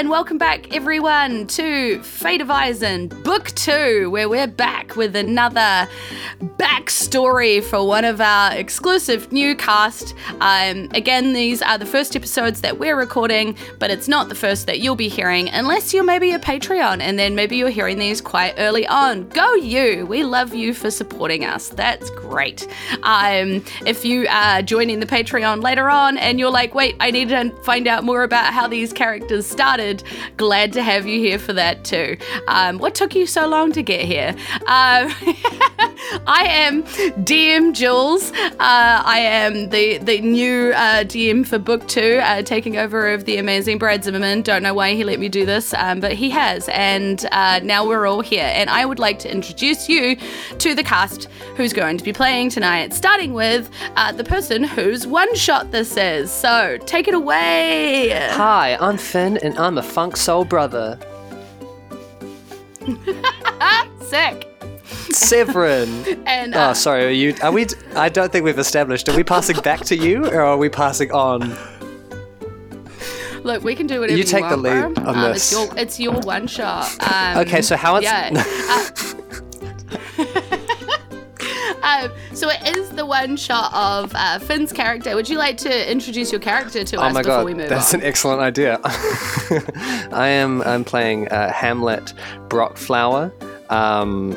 and welcome back, everyone, to Fate of Isen Book 2, where we're back with another backstory for one of our exclusive new cast. Um, again, these are the first episodes that we're recording, but it's not the first that you'll be hearing, unless you're maybe a Patreon, and then maybe you're hearing these quite early on. Go you! We love you for supporting us. That's great. Um, if you are joining the Patreon later on and you're like, wait, I need to find out more about how these characters started, glad to have you here for that too. Um, what took you so long to get here? Um, I am DM Jules. Uh, I am the the new uh, DM for Book Two, uh, taking over of the amazing Brad Zimmerman. Don't know why he let me do this, um, but he has, and uh, now we're all here. And I would like to introduce you to the cast who's going to be playing tonight, starting with uh, the person whose one shot this is. So take it away. Hi, I'm Finn, and I'm a funk soul brother. Sick. Severin. And uh, Oh, sorry. Are you? Are we? I don't think we've established. Are we passing back to you, or are we passing on? look, we can do whatever You take the want, lead bro. on um, this. It's your, it's your one shot. Um, Okay, so how it's- Yeah. uh, um, so it is the one shot of uh, Finn's character. Would you like to introduce your character to Oh us my before god, we move that's on? an excellent idea. I am. I'm playing uh, Hamlet Brockflower. Um,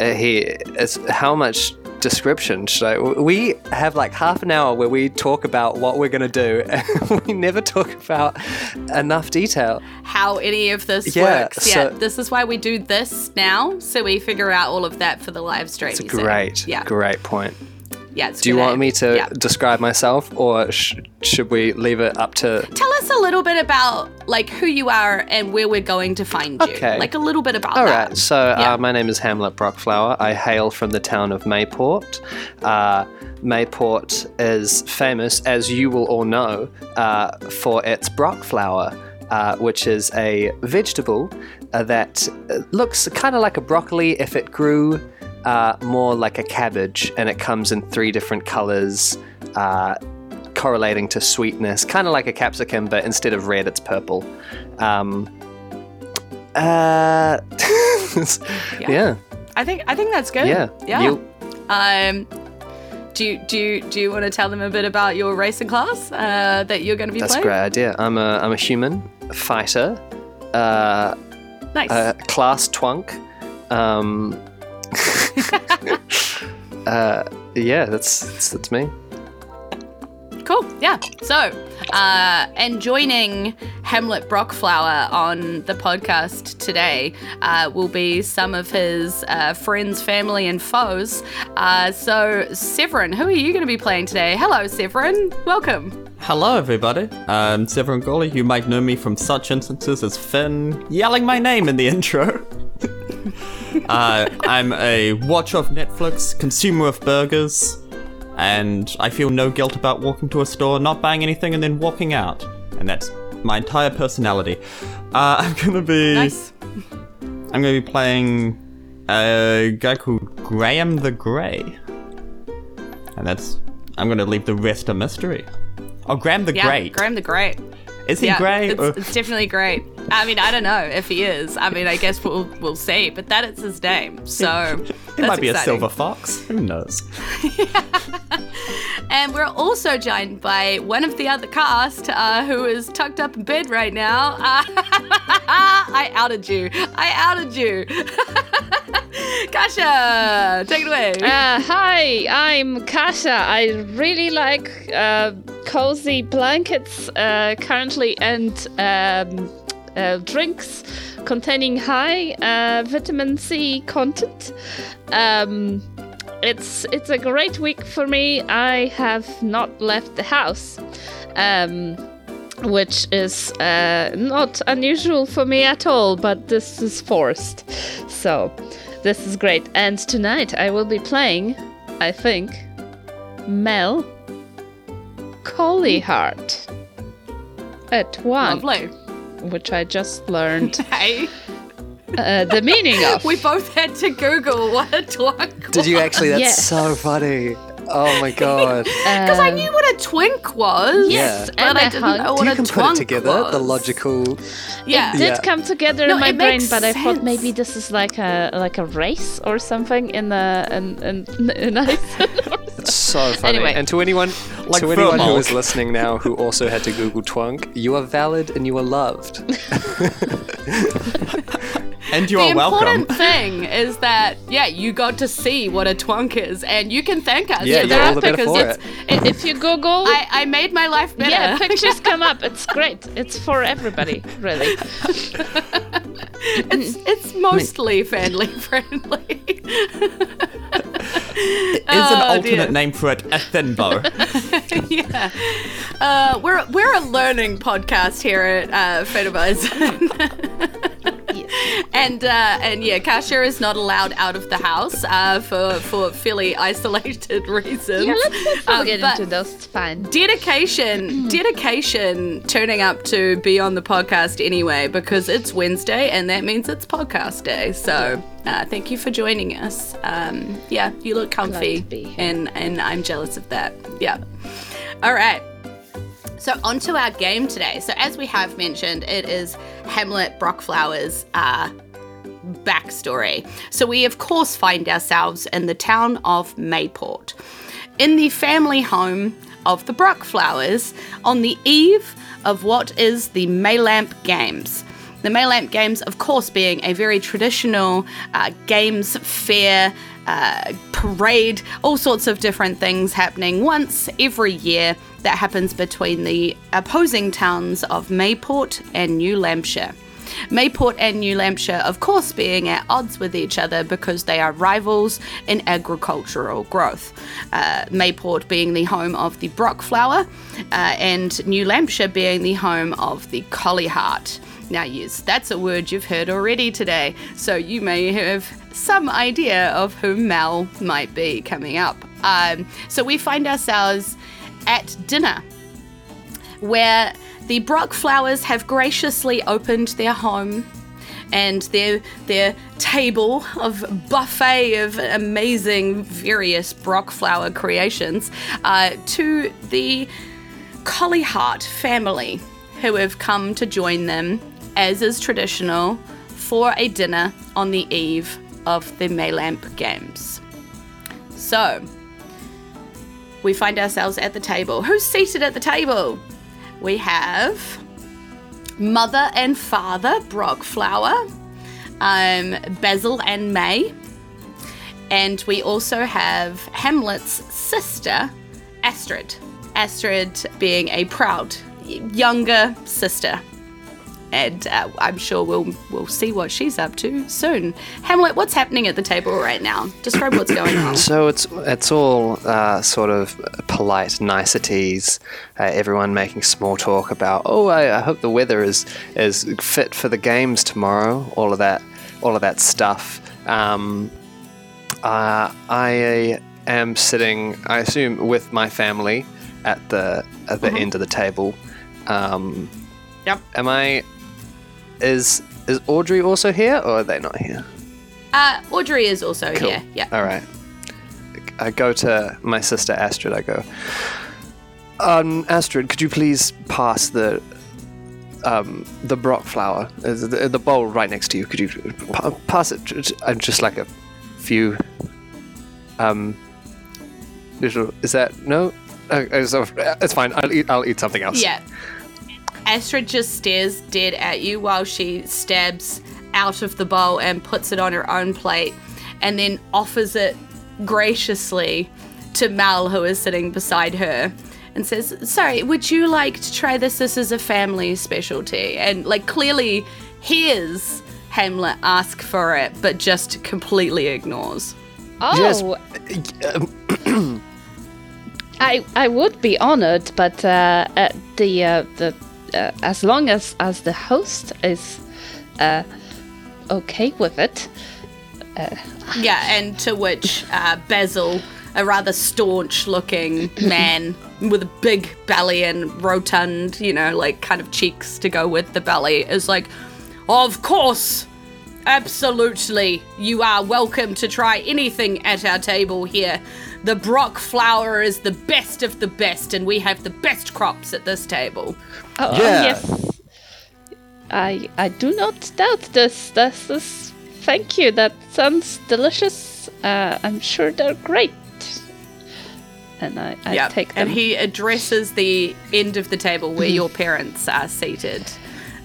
uh, he. It's how much description should I? We have like half an hour where we talk about what we're gonna do, and we never talk about enough detail. How any of this Yeah, works. Yeah, this is why we do this now, so we figure out all of that for the live stream. It's a great, yeah, great point. Yeah. Do you want me to Yeah. describe myself, or sh- should we leave it up to? Tell us a little bit about like who you are and where we're going to find you. Okay. Like a little bit about All that. right. So Yeah. uh, my name is Hamlet Brockflower. I hail from the town of Mayport. Uh, Mayport is famous, as you will all know, uh, for its brockflower, uh, which is a vegetable uh, that uh, looks kind of like a broccoli if it grew uh, more like a cabbage, and it comes in three different colors. Uh, correlating to sweetness, kind of like a capsicum, but instead of red, it's purple. Um, uh, yeah, I think I think that's good. yeah, Yeah. You- Um, do you do you, do you want to tell them a bit about your racing class uh, that you're going to be that's a great idea. I'm a I'm a human fighter, uh, Nice. a class twunk. Um, uh, yeah, that's, that's that's me. cool. Yeah. So, uh, and joining Hamlet Brockflower on the podcast today uh, will be some of his uh, friends, family, and foes. Uh, so, Severin, who are you going to be playing today? Hello, Severin. Welcome. Hello, everybody. I'm Severin Gawley. You might know me from such instances as Finn yelling my name in the intro. uh, I'm a watcher of Netflix, consumer of burgers, and I feel no guilt about walking to a store, not buying anything, and then walking out. And that's my entire personality. Uh, I'm gonna be. Nice. I'm gonna be playing a guy called Graham the Grey. And that's. I'm gonna leave the rest a mystery. Oh, Graham the Yeah, Great. Graham the Great. Is he yeah, grey? It's, it's definitely great. I mean, I don't know if he is. I mean, I guess we'll we'll see. But that is his name, so It might be a silver fox. Who knows? And we're also joined by one of the other cast uh, who is tucked up in bed right now. Uh, I outed you. I outed you. Kasha, take it away. Uh, hi, I'm Kasha. I really like uh, cozy blankets uh, currently and um, uh, drinks containing high uh, vitamin C content. Um, it's it's a great week for me. I have not left the house. Um, which is uh, not unusual for me at all, but this is forced. So, this is great. And tonight I will be playing, I think, Mal Collyheart. at one. Lovely. Which I just learned Hey, uh, the meaning of. we both had to Google what a twunk Did you actually? That's Yes. so funny. Oh my god. Because I knew what a twink was. Yes, Yeah. and but I a didn't hunk. know what you a can put it twunk together. The logical. Yeah. It did Yeah. come together No, in my brain, makes but I thought maybe this is like a like a race or something in the in in, in Iceland. or It's so funny. Anyway. And to anyone, Like to anyone who Vermont. listening now, who also had to Google twunk, you are valid and you are loved. And you the are welcome. important thing is that yeah, you got to see what a twunk is, and you can thank us. Yeah, for you're that all the because for it's- it. if you Google, I, I made my life better. yeah, pictures come up. It's great. It's for everybody, really. it's it's mostly family friendly. Is an Oh, alternate dear. name for it a thin bow. yeah. Uh, we're we're a learning podcast here at uh, Fate of Us. And uh, and yeah, Kasha is not allowed out of the house uh, for for fairly isolated reasons. Yeah, let's, not get into those. It's fine. dedication, dedication, turning up to be on the podcast anyway because it's Wednesday and that means it's podcast day. So uh, thank you for joining us. Um, yeah, you look comfy, to be here. and and I'm jealous of that. Yeah. All right. So on to our game today. So as we have mentioned, it is Hamlet Brockflower's uh, backstory. So we of course find ourselves in the town of Mayport, in the family home of the Brockflowers, on the eve of what is the Maylamp Games. The Maylamp Games, of course, being a very traditional uh, games fair, uh, parade, all sorts of different things happening once every year that happens between the opposing towns of Mayport and New Lampshire. Mayport and New Lampshire, of course, being at odds with each other because they are rivals in agricultural growth. Uh, Mayport being the home of the Brockflower, uh, and New Lampshire being the home of the Collyheart. Now, yes, that's a word you've heard already today, so you may have some idea of who Mal might be coming up. Um, so we find ourselves at dinner where the Brockflowers have graciously opened their home and their their table of buffet of amazing various Brockflower creations uh, to the Collyheart family who have come to join them as is traditional for a dinner on the eve of the Maylamp Games. So, we find ourselves at the table. Who's seated at the table? We have mother and father, Brockflower, um, Basil and May, and we also have Hamlet's sister, Astrid. Astrid being a proud younger sister. And uh, I'm sure we'll we'll see what she's up to soon. Hamlet, what's happening at the table right now? Describe what's going on. So it's it's all uh, sort of polite niceties. Uh, everyone making small talk about, oh, I, I hope the weather is is fit for the games tomorrow. All of that, all of that stuff. Um, uh, I am sitting, I assume, with my family at the at the end of the table. Um, Yep. Am I? Is is Audrey also here, or are they not here? Uh, Audrey is also Cool. here. Yeah. All right. I go to my sister Astrid. I go, um, Astrid, could you please pass the um, the brockflower, uh, the, the bowl right next to you? Could you pa- pass it? uh, Just like a few. Um. Little. Is that no? Uh, uh, uh, it's fine. I'll eat. I'll eat something else. Yeah. Astrid just stares dead at you while she stabs out of the bowl and puts it on her own plate and then offers it graciously to Mal, who is sitting beside her, and says, Sorry, would you like to try this? This is a family specialty. And, like, clearly hears Hamlet ask for it, but just completely ignores. Oh, Yes. I I would be honored, but uh, uh, the uh, the uh, as long as as the host is uh, okay with it. Yeah, and to which uh, Basil, a rather staunch looking man with a big belly and rotund, you know, like kind of cheeks to go with the belly, is like, Of course! Absolutely! You are welcome to try anything at our table here. The brockflower is the best of the best, and we have the best crops at this table. Oh, Yeah. yes. I I do not doubt this. This is thank you. That sounds delicious. Uh, I'm sure they're great. And I, I Yep. take them. And he addresses the end of the table where your parents are seated,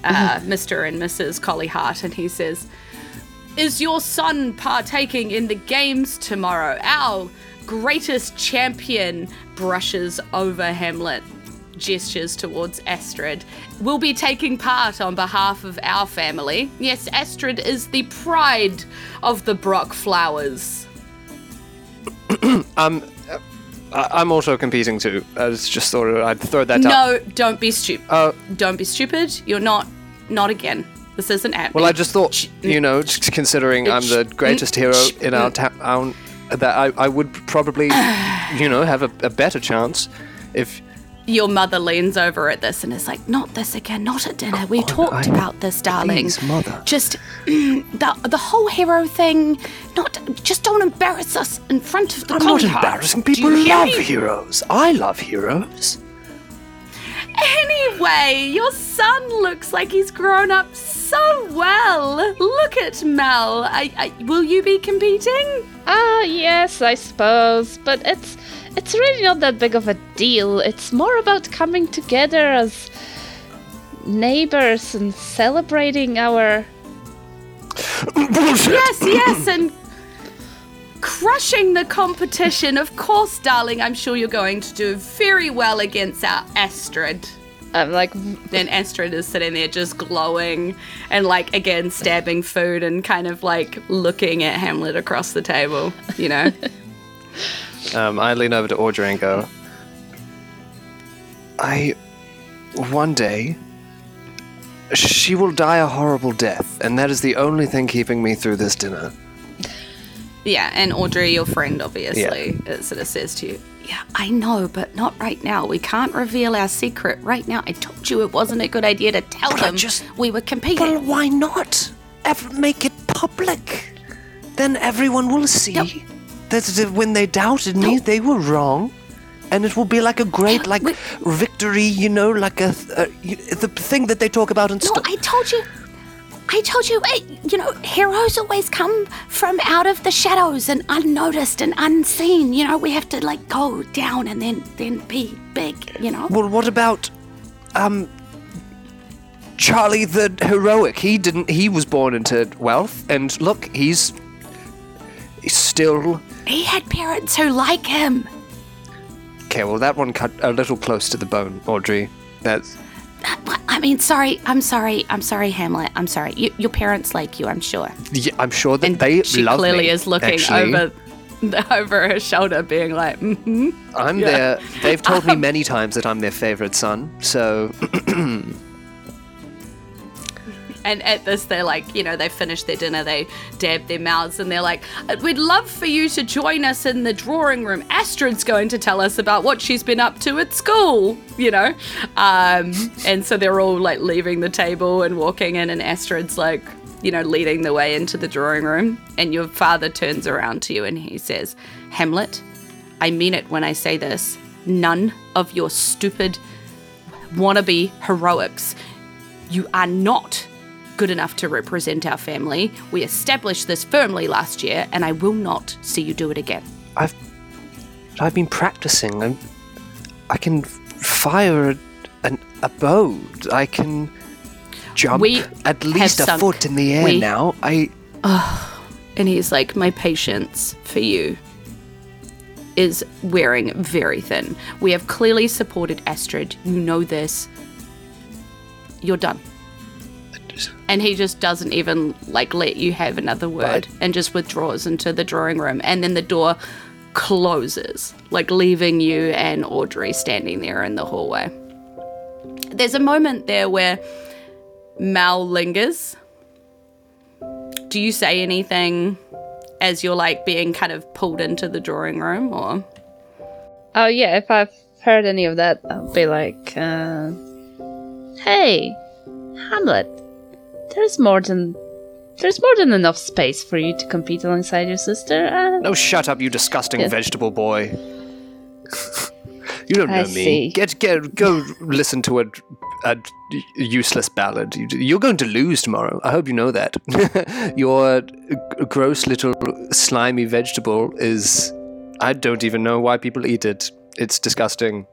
uh, Mr. and Mrs. Collyheart, and he says, Is your son partaking in the games tomorrow? Our greatest champion brushes over Hamlet, gestures towards Astrid. Will be taking part on behalf of our family. Yes, Astrid is the pride of the Brockflowers. Um, I'm also competing too. I just thought I'd throw that out. No, don't be stupid. Uh, don't be stupid. You're not. Not again. This isn't happening. well, I just thought, you know, considering I'm the greatest hero in our town, that I, I would probably, you know, have a, a better chance if. Your mother leans over at this and is like, "Not this again. Not at dinner. We talked I- about this, darling. Please, mother. Just mm, the the whole hero thing. Not just don't embarrass us in front of the I'm not Collyheart. embarrassing. Do People you love me? heroes. I love heroes. Anyway, your son looks like he's grown up so well. Look at Mal. I, I, will you be competing? Ah, yes, I suppose, but it's it's really not that big of a deal. It's more about coming together as neighbors and celebrating our Bullshit. Yes, yes, and crushing the competition. Of course, darling. I'm sure you're going to do very well against our Astrid. I'm like Then Astrid is sitting there just glowing and, like, again, stabbing food and kind of like looking at Hamlet across the table, you know? Um, I lean over to Audrey and go, I. One day. She will die a horrible death, and that is the only thing keeping me through this dinner. Yeah, and Audrey, your friend, obviously, it sort of says to you, Yeah, I know, but not right now. We can't reveal our secret right now. I told you it wasn't a good idea to tell But I them just- we were competing. Well, why not? Ever make it public? Then everyone will see Yep. that when they doubted me, No. they were wrong. And it will be like a great, like, we- victory, you know, like a, uh, a the thing that they talk about in No, I told you. I told you, eh, you know, heroes always come from out of the shadows and unnoticed and unseen. You know, we have to like go down and then then be big. You know. Well, what about, um, Charlie the heroic? He didn't. He was born into wealth, and look, he's, he's still. He had parents who like him. Okay, well, that one cut a little close to the bone, Audrey. That's I mean, sorry. I'm sorry. I'm sorry, Hamlet. I'm sorry. You, your parents like you. I'm sure. yeah, I'm sure that And they she love clearly me, is looking actually. over over her shoulder, being like, mm-hmm. I'm their. They've told me many times that I'm their favorite son. So And at this, they're like, you know, they finish their dinner, they dab their mouths, and they're like, We'd love for you to join us in the drawing room. Astrid's going to tell us about what she's been up to at school, you know? Um, and so they're all like leaving the table and walking in, and Astrid's like, you know, leading the way into the drawing room. And your father turns around to you and he says, Hamlet, I mean it when I say this. None of your stupid wannabe heroics. You are not good enough to represent our family. We established this firmly last year, and I will not see you do it again. I've I've been practicing. I'm, I can fire a, an, a bow. I can jump We at least a sunk. foot in the air We- now. I And he's like, My patience for you is wearing very thin. We have clearly supported Astrid. You know this. You're done. And he just doesn't even like let you have another word Right. and just withdraws into the drawing room. And then the door closes, like leaving you and Audrey standing there in the hallway. There's a moment there where Mal lingers. Do you say anything as you're like being kind of pulled into the drawing room or Oh yeah, if I've heard any of that, I'll be like, uh, "Hey, Hamlet, there's more than there's more than enough space for you to compete alongside your sister. No, shut up, you disgusting Yes. vegetable boy. you don't know I me. see. Get, get, go listen to a, a useless ballad. You, you're going to lose tomorrow. I hope you know that. Your gross little slimy vegetable is. I don't even know why people eat it. It's disgusting.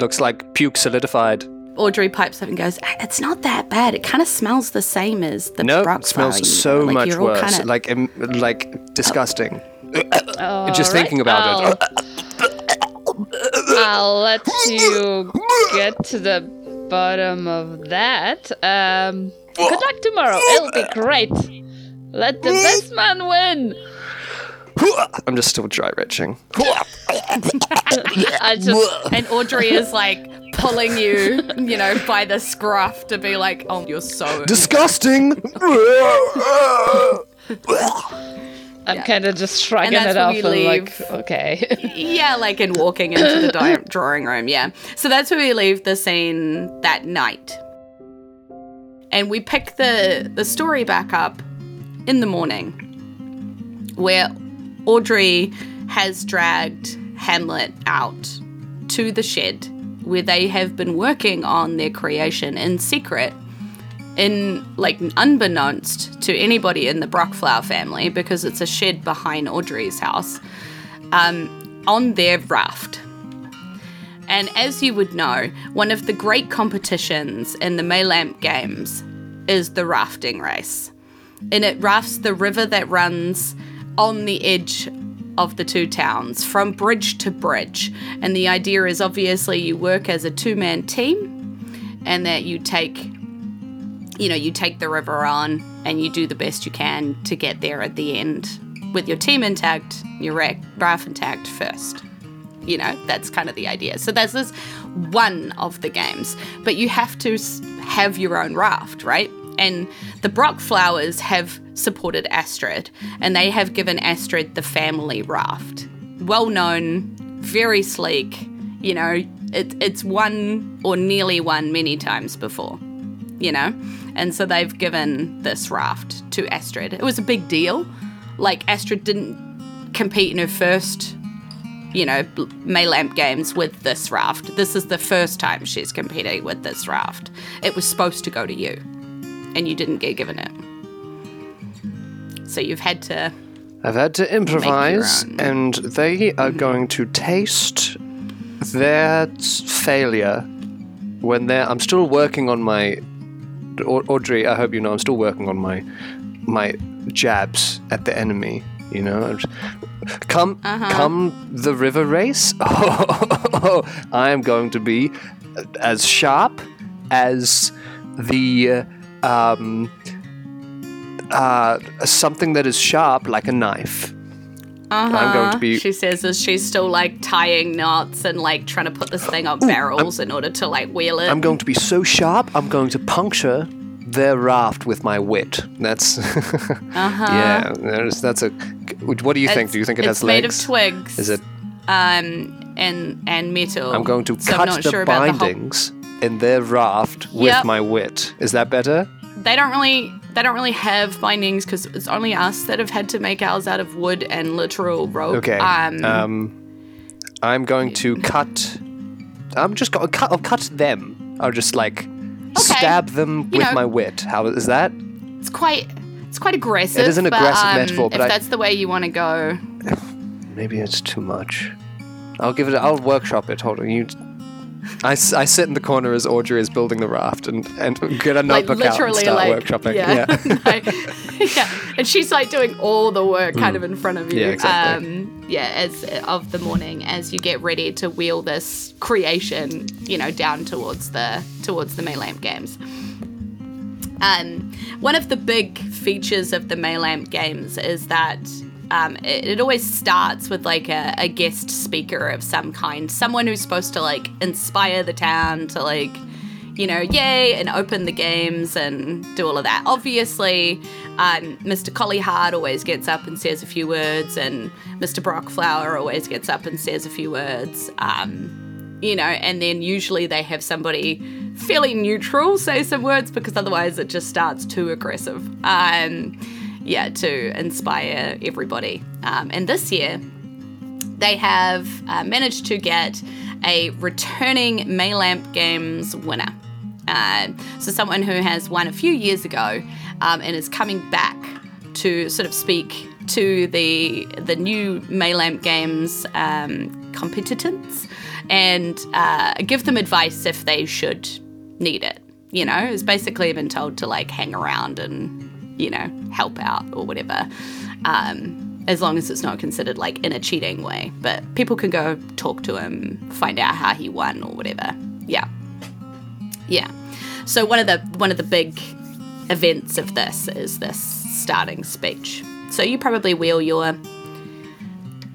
Looks like puke solidified. Audrey pipes up and goes, "It's not that bad. It kind of smells the same as the No, brock it smells flower, so know, like much you're worse. kinda- Like, um, like disgusting. Just alright, thinking about it. I'll, I'll let you get to the bottom of that. Um, good luck tomorrow. It'll be great. Let the best man win. I'm just still dry retching. I just and Audrey is like pulling you, you know, by the scruff to be like, "Oh, you're so." Disgusting. I'm kind of just shrugging that's it off we and like, okay. Yeah, like in walking into the di- drawing room. Yeah. So that's where we leave the scene that night. And we pick the the story back up in the morning where Audrey has dragged Hamlet out to the shed where they have been working on their creation in secret in like unbeknownst to anybody in the Brockflower family because it's a shed behind Audrey's house um, on their raft. And as you would know, one of the great competitions in the Maylamp Games is the rafting race. And it rafts the river that runs on the edge of the two towns from bridge to bridge. And the idea is obviously you work as a two man team and that you take you know, you take the river on and you do the best you can to get there at the end with your team intact, your raft intact first. You know, that's kind of the idea. So that's this one of the games, but you have to have your own raft, right? And the Brockflowers have supported Astrid, and they have given Astrid the family raft. Well known, very sleek. You know, it, it's won or nearly won many times before you know? And so they've given this raft to Astrid. It was a big deal. Like, Astrid didn't compete in her first, you know, bl- Maylamp games with this raft. This is the first time she's competing with this raft. It was supposed to go to you, and you didn't get given it. So you've had to. I've had to improvise, and they are mm-hmm. going to taste their failure when they're. I'm still working on my. Audrey, I hope you know, I'm still working on my my jabs at the enemy. You know, come uh-huh. come the river race. I am going to be as sharp as the uh, um, uh, something that is sharp like a knife. I'm going to be. She says as she's still like tying knots and like trying to put this thing on barrels in order to like wheel it. I'm going to be so sharp. I'm going to puncture their raft with my wit. That's. uh-huh. Yeah, that's a. What do you think? Do you think it it's has made legs? of twigs. Is it? um and and metal. I'm going to So I'm cut not the sure about the whole- bindings in their raft with Yep. my wit. Is that better? they don't really they don't really have bindings because it's only us that have had to make ours out of wood and literal rope. Okay. Um, Um, I'm going to cut. I'm just going to cut. I'll cut them. I'll just like stab them You with know. my wit. How is that? it's quite it's quite aggressive. It is an but, aggressive um, metaphor, but if I- that's the way you want to go, Maybe it's too much. I'll give it. I'll workshop it. Hold on. You. I, s- I sit in the corner as Audrey is building the raft and, and get a like notebook out and literally start like workshopping. yeah, No. yeah, and she's like doing all the work kind of in front of you. Mm. Yeah, exactly. Um, yeah, as of the morning as you get ready to wheel this creation, you know, down towards the towards the Maylamp games. Um, one of the big features of the Maylamp games is that um, it, it always starts with like a, a guest speaker of some kind, someone who's supposed to like inspire the town to like, you know, yay, and open the games and do all of that. Obviously, um, Mr. Collyheart always gets up and says a few words, and Mr. Brockflower always gets up and says a few words. Um, you know, and then usually they have somebody fairly neutral say some words because otherwise it just starts too aggressive. Um, yeah, to inspire everybody. Um, and this year, they have uh, managed to get a returning Maylamp Games winner. Uh, so, someone who has won a few years ago um, and is coming back to sort of speak to the the new Maylamp Games um, competitors and uh, give them advice if they should need it. You know, it's basically been told to like hang around and you know help out or whatever. Um, as long as it's not considered like in a cheating way. But people can go talk to him, find out how he won or whatever. Yeah. Yeah. So one of the one of the big events of this is this starting speech. So you probably wheel your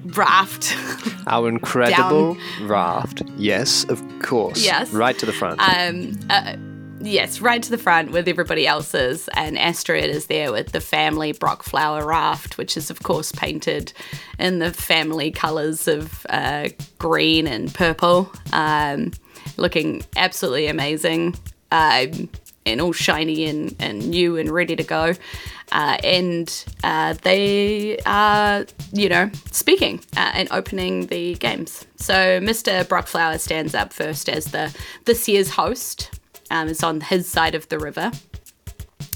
raft. Our incredible raft. Yes, of course. Yes. Right to the front. um, uh, yes, right to the front with everybody else's, and Astrid is there with the family Brockflower raft, which is of course painted in the family colours of uh, green and purple, um, looking absolutely amazing. Um, and all shiny and, and new and ready to go. Uh, and uh, they are, you know, speaking uh, and opening the games. So Mr. Brockflower stands up first as the this year's host. Um, it's on his side of the river.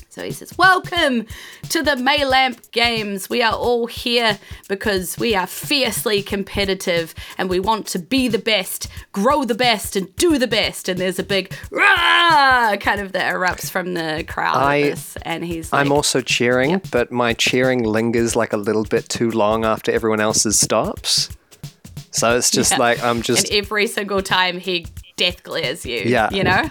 So he says, Welcome to the Maylamp Games. We are all here because we are fiercely competitive and we want to be the best, grow the best, and do the best. And there's a big rah kind of that erupts from the crowd. I- this, and he's like, I'm also cheering, but my cheering lingers like a little bit too long after everyone else's stops. So it's just Yeah. like I'm just and every single time he death glares you. Yeah. You know?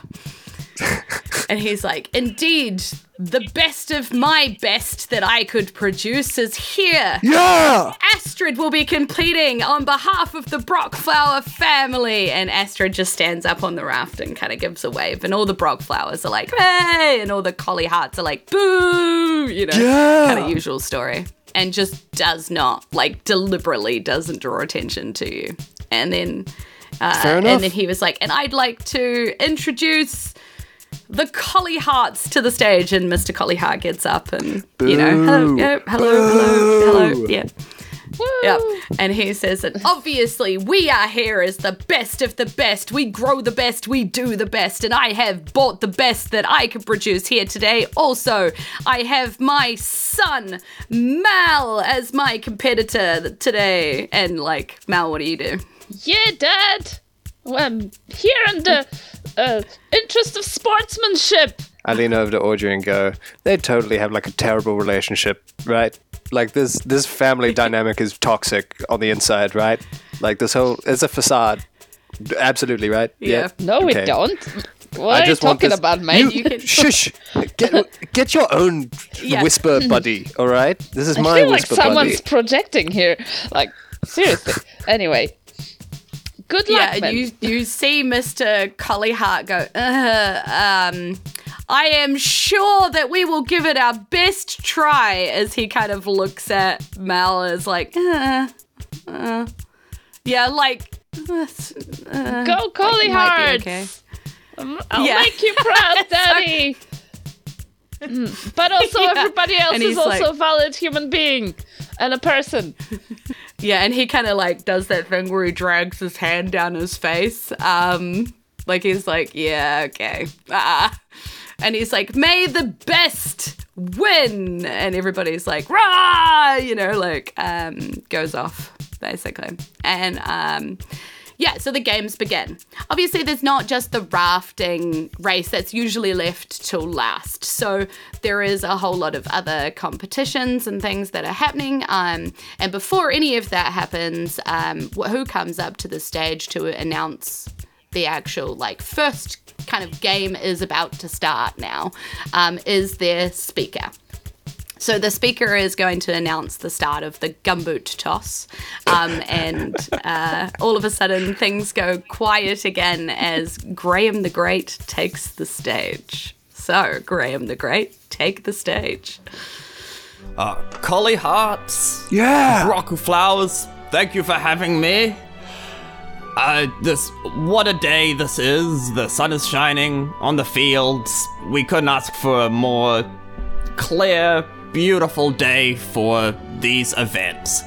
And he's like, Indeed, the best of my best that I could produce is here. Yeah! Astrid will be completing on behalf of the Brockflower family. And Astrid just stands up on the raft and kind of gives a wave. And all the Brockflowers are like, hey! And all the Collyhearts are like, boo! You know, Yeah. kind of usual story. And just does not, like, deliberately doesn't draw attention to you. And then, uh, Fair enough. and then he was like, and I'd like to introduce the Collyhearts to the stage. And Mr. Collyheart gets up and, you know, hello, yeah, hello, hello, hello. Boo. Yeah. Woo! Yep. And he says that obviously we are here as the best of the best. We grow the best, we do the best. And I have bought the best that I can produce here today. Also, I have my son, Mal, as my competitor today. And like, Mal, what do you do? Yeah, Dad. I'm here in the uh, interest of sportsmanship. I lean over to Audrey and go, they totally have like a terrible relationship, right? Like this this family dynamic is toxic on the inside, right? Like this whole it's a facade. Absolutely, right? Yeah. No, we Okay. don't. What I are you just want talking this- about, mate? You can- Shush! Get get your own Yeah. whisper buddy, all right? This is I my whisper buddy. I feel like someone's buddy. projecting here. Like, seriously. anyway, good luck, Yeah, you you see Mr. Collyheart go, uh, um, I am sure that we will give it our best try as he kind of looks at Mal as like, uh, uh, yeah, like, uh, Go, Collyheart. okay. Um, I'll Yeah. make you proud, Daddy. Mm, But also, Yeah. everybody else And is also like- a valid human being and a person. Yeah, and he kind of like does that thing where he drags his hand down his face. Um, like he's like, yeah, okay. Ah. And he's like, may the best win. And everybody's like, rah, you know, like, um, goes off basically. And, um, yeah, so the games begin. Obviously, there's not just the rafting race that's usually left till last. So there is a whole lot of other competitions and things that are happening. Um, and before any of that happens, um, who comes up to the stage to announce the actual like first kind of game is about to start now? Um, is their speaker. So the speaker is going to announce the start of the gumboot toss, um, and uh, all of a sudden things go quiet again as Graham the Great takes the stage. So Graham the Great, take the stage. Uh, Collyhearts, Yeah! Rocky Flowers, thank you for having me. Uh, this, what a day this is. The sun is shining on the fields. We couldn't ask for a more clear, beautiful day for these events.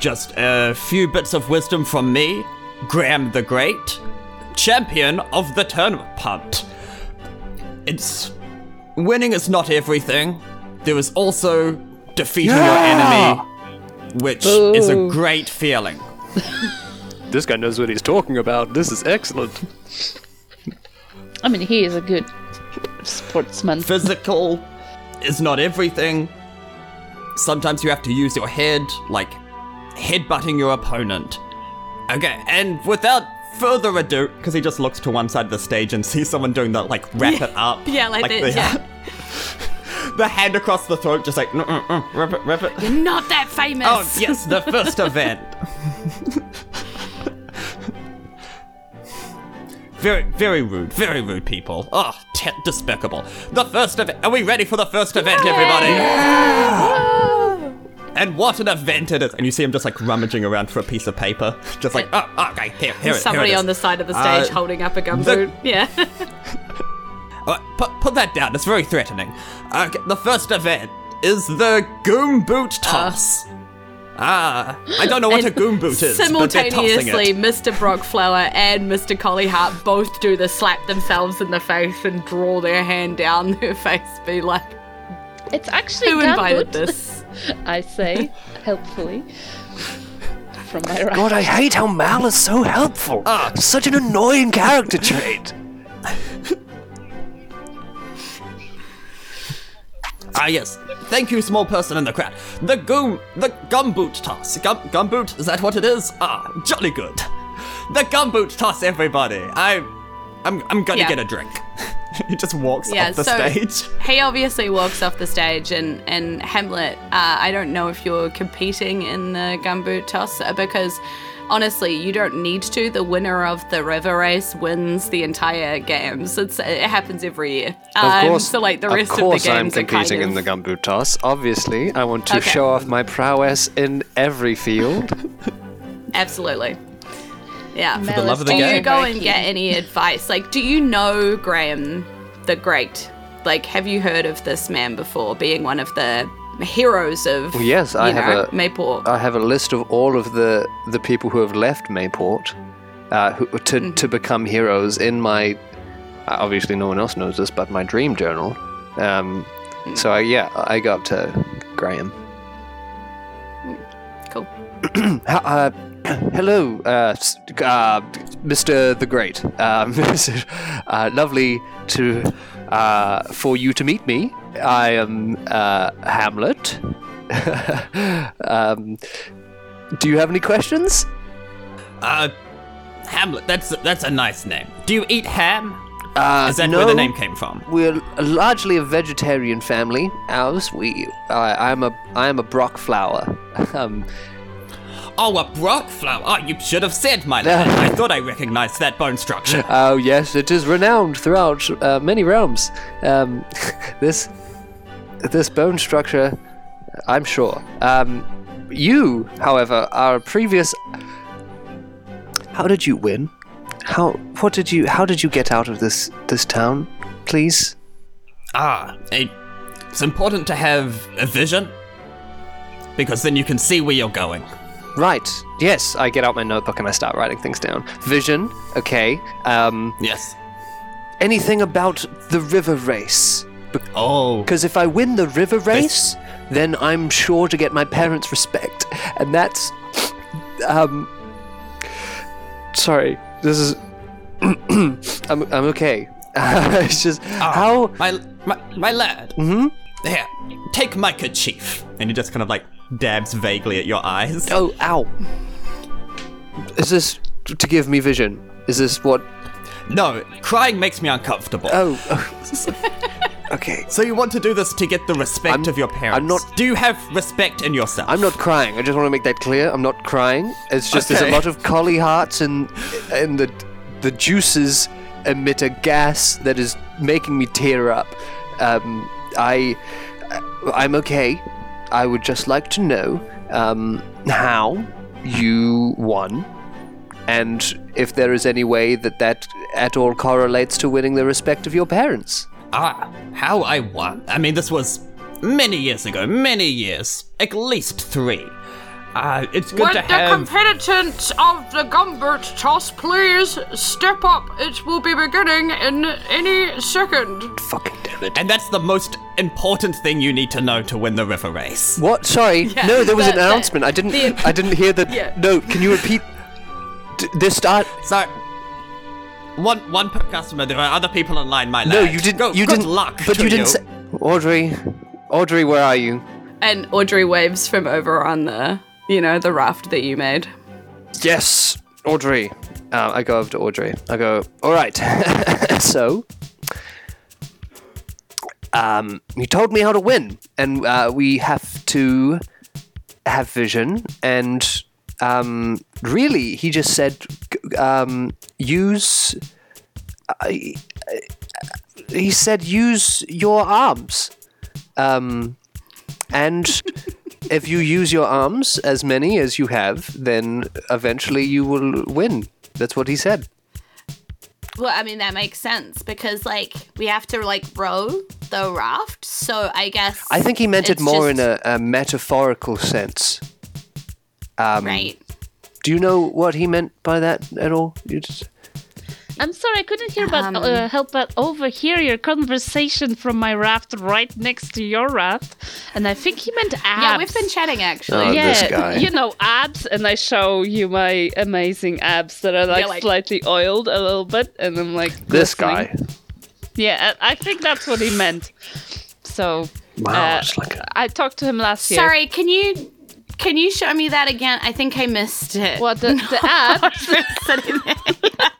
Just a few bits of wisdom from me, Graham the Great, champion of the turnip punt. It's. Winning is not everything. There is also defeating your enemy, which is a great feeling. This guy knows what he's talking about. This is excellent. I mean, he is a good sportsman. physical is not everything. Sometimes you have to use your head, like headbutting your opponent. Okay, and without further ado, because he just looks to one side of the stage and sees someone doing the like wrap it up. Yeah, like that, the, yeah. the hand across the throat, just like mm, mm, mm, wrap it, wrap it. You're not that famous. Oh yes, the first event. Very, very rude. Very rude people. Oh, t- despicable. The first event. Are we ready for the first event, everybody? Yeah! And what an event it is! And you see him just like rummaging around for a piece of paper, just like, oh, okay, here, here, it- Somebody here it is. on the side of the stage Uh, holding up a gumboot. Yeah. Uh, put, put that down. It's very threatening. Okay, the first event is the Goom Boot Toss. Ah, I don't know what a And Goom Boot is, but they're tossing Simultaneously, it. Mr. Brockflower and Mr. Collyheart both do the slap themselves in the face and draw their hand down their face, be like, It's actually who invited gumboot, this? I say, helpfully. From my right. God, I hate how Mal is so helpful. Ah, Such an annoying character trait. Ah, yes. Thank you, small person in the crowd. The Goom, the Gumboot Toss. Gum, gumboot, is that what it is? Ah, jolly good. The Gumboot Toss, everybody. I, I'm, I'm gonna Yeah. get a drink. he just walks Yeah, off the so stage. he obviously walks off the stage, and and Hamlet. Uh, I don't know if you're competing in the gumboot toss uh, because honestly, you don't need to. The winner of the river race wins the entire games. It's it happens every year. Of Um, course, so like the rest of course the I'm games are kind competing in the of- gumboot toss. Obviously, I want to Okay. show off my prowess in every field. Absolutely. Yeah. the love of the do you go and get any advice? Like, do you know Graham the Great? Like, have you heard of this man before, being one of the heroes of yes, I have know, a- Mayport? I have a list of all of the the people who have left Mayport uh, who, to Mm-hmm. to become heroes in my. uh, Obviously, no one else knows this, but my dream journal. Um, Mm. so I, yeah, I got to Graham. cool. Ha- uh, hello, uh, uh, Mr. the Great. Um, uh, lovely to uh, for you to meet me. I am uh, Hamlet. um, do you have any questions? Uh, Hamlet, that's that's a nice name. Do you eat ham? Uh, Is that no, where the name came from? We're largely a vegetarian family. Ours, we, I I'm a, I am a Brockflower. um, Oh, a brockflower. Oh, you should have said, my lad. I thought I recognized that bone structure. Oh yes, it is renowned throughout uh, many realms. Um, this this bone structure, I'm sure. Um, you, however, are a previous. How did you win? How? What did you? How did you get out of this this town? Please. Ah, it, it's important to have a vision because then you can see where you're going. Right. Yes. I get out my notebook and I start writing things down. Vision. Okay. Um, Yes. anything about the river race? Oh, Because if I win the river race, then I'm sure to get my parents' respect. And that's. Um. Sorry. This is. I'm, I'm okay. it's just. how. my my, my lad. Mm-hmm. Here, take my kerchief. And he just kind of like dabs vaguely at your eyes. Oh, ow. Is this to give me vision? Is this what. No, crying makes me uncomfortable. Oh. okay. so you want to do this to get the respect I'm- of your parents? I'm not- Do you have respect in yourself? I'm not crying. I just want to make that clear. I'm not crying. It's just there's a lot of collyhearts and and the the juices emit a gas that is making me tear up. Um, I I'm okay. I would just like to know um, how you won and if there is any way that that at all correlates to winning the respect of your parents. Ah, how I won. I mean, this was many years ago, many years, at least three. Uh, it's good Would to have. the have. competitors of the gumboot toss please step up? It will be beginning in any second. Fucking damn it. and that's the most important thing you need to know to win the river race. What? Sorry. no, there was an the- the- announcement. I didn't. the- I didn't hear the. Yeah. No. Can you repeat? D- this start. So, one one per customer. There are other people online, my lad. No, you didn't. Go, you good didn't. luck. But you didn't say. Audrey, Audrey, where are you? And Audrey waves from over on the, you know, the raft that you made. Yes, Audrey. Uh, I go over to Audrey. I go. All right. so, um, you told me how to win, and uh, we have to have vision. And um, really, he just said, um, use. I he said, use your arms. Um, and if you use your arms, as many as you have, then eventually you will win. That's what he said. Well, I mean, that makes sense because, like, we have to, like, row the raft. So I guess. I think he meant it more in a, a metaphorical sense. Um, Right. Do you know what he meant by that at all? You just, I'm sorry, I couldn't hear but Um, uh, help but overhear your conversation from my raft right next to your raft, and I think he meant abs. Yeah, we've been chatting actually. Oh, yeah, this guy. you know abs, and I show you my amazing abs that are like, like- slightly oiled a little bit, and I'm like this glistening. guy. Yeah, I I think that's what he meant. So Wow, uh, like a- I talked to him last year. Sorry, can you can you show me that again? I think I missed it. What the, the abs? Sitting.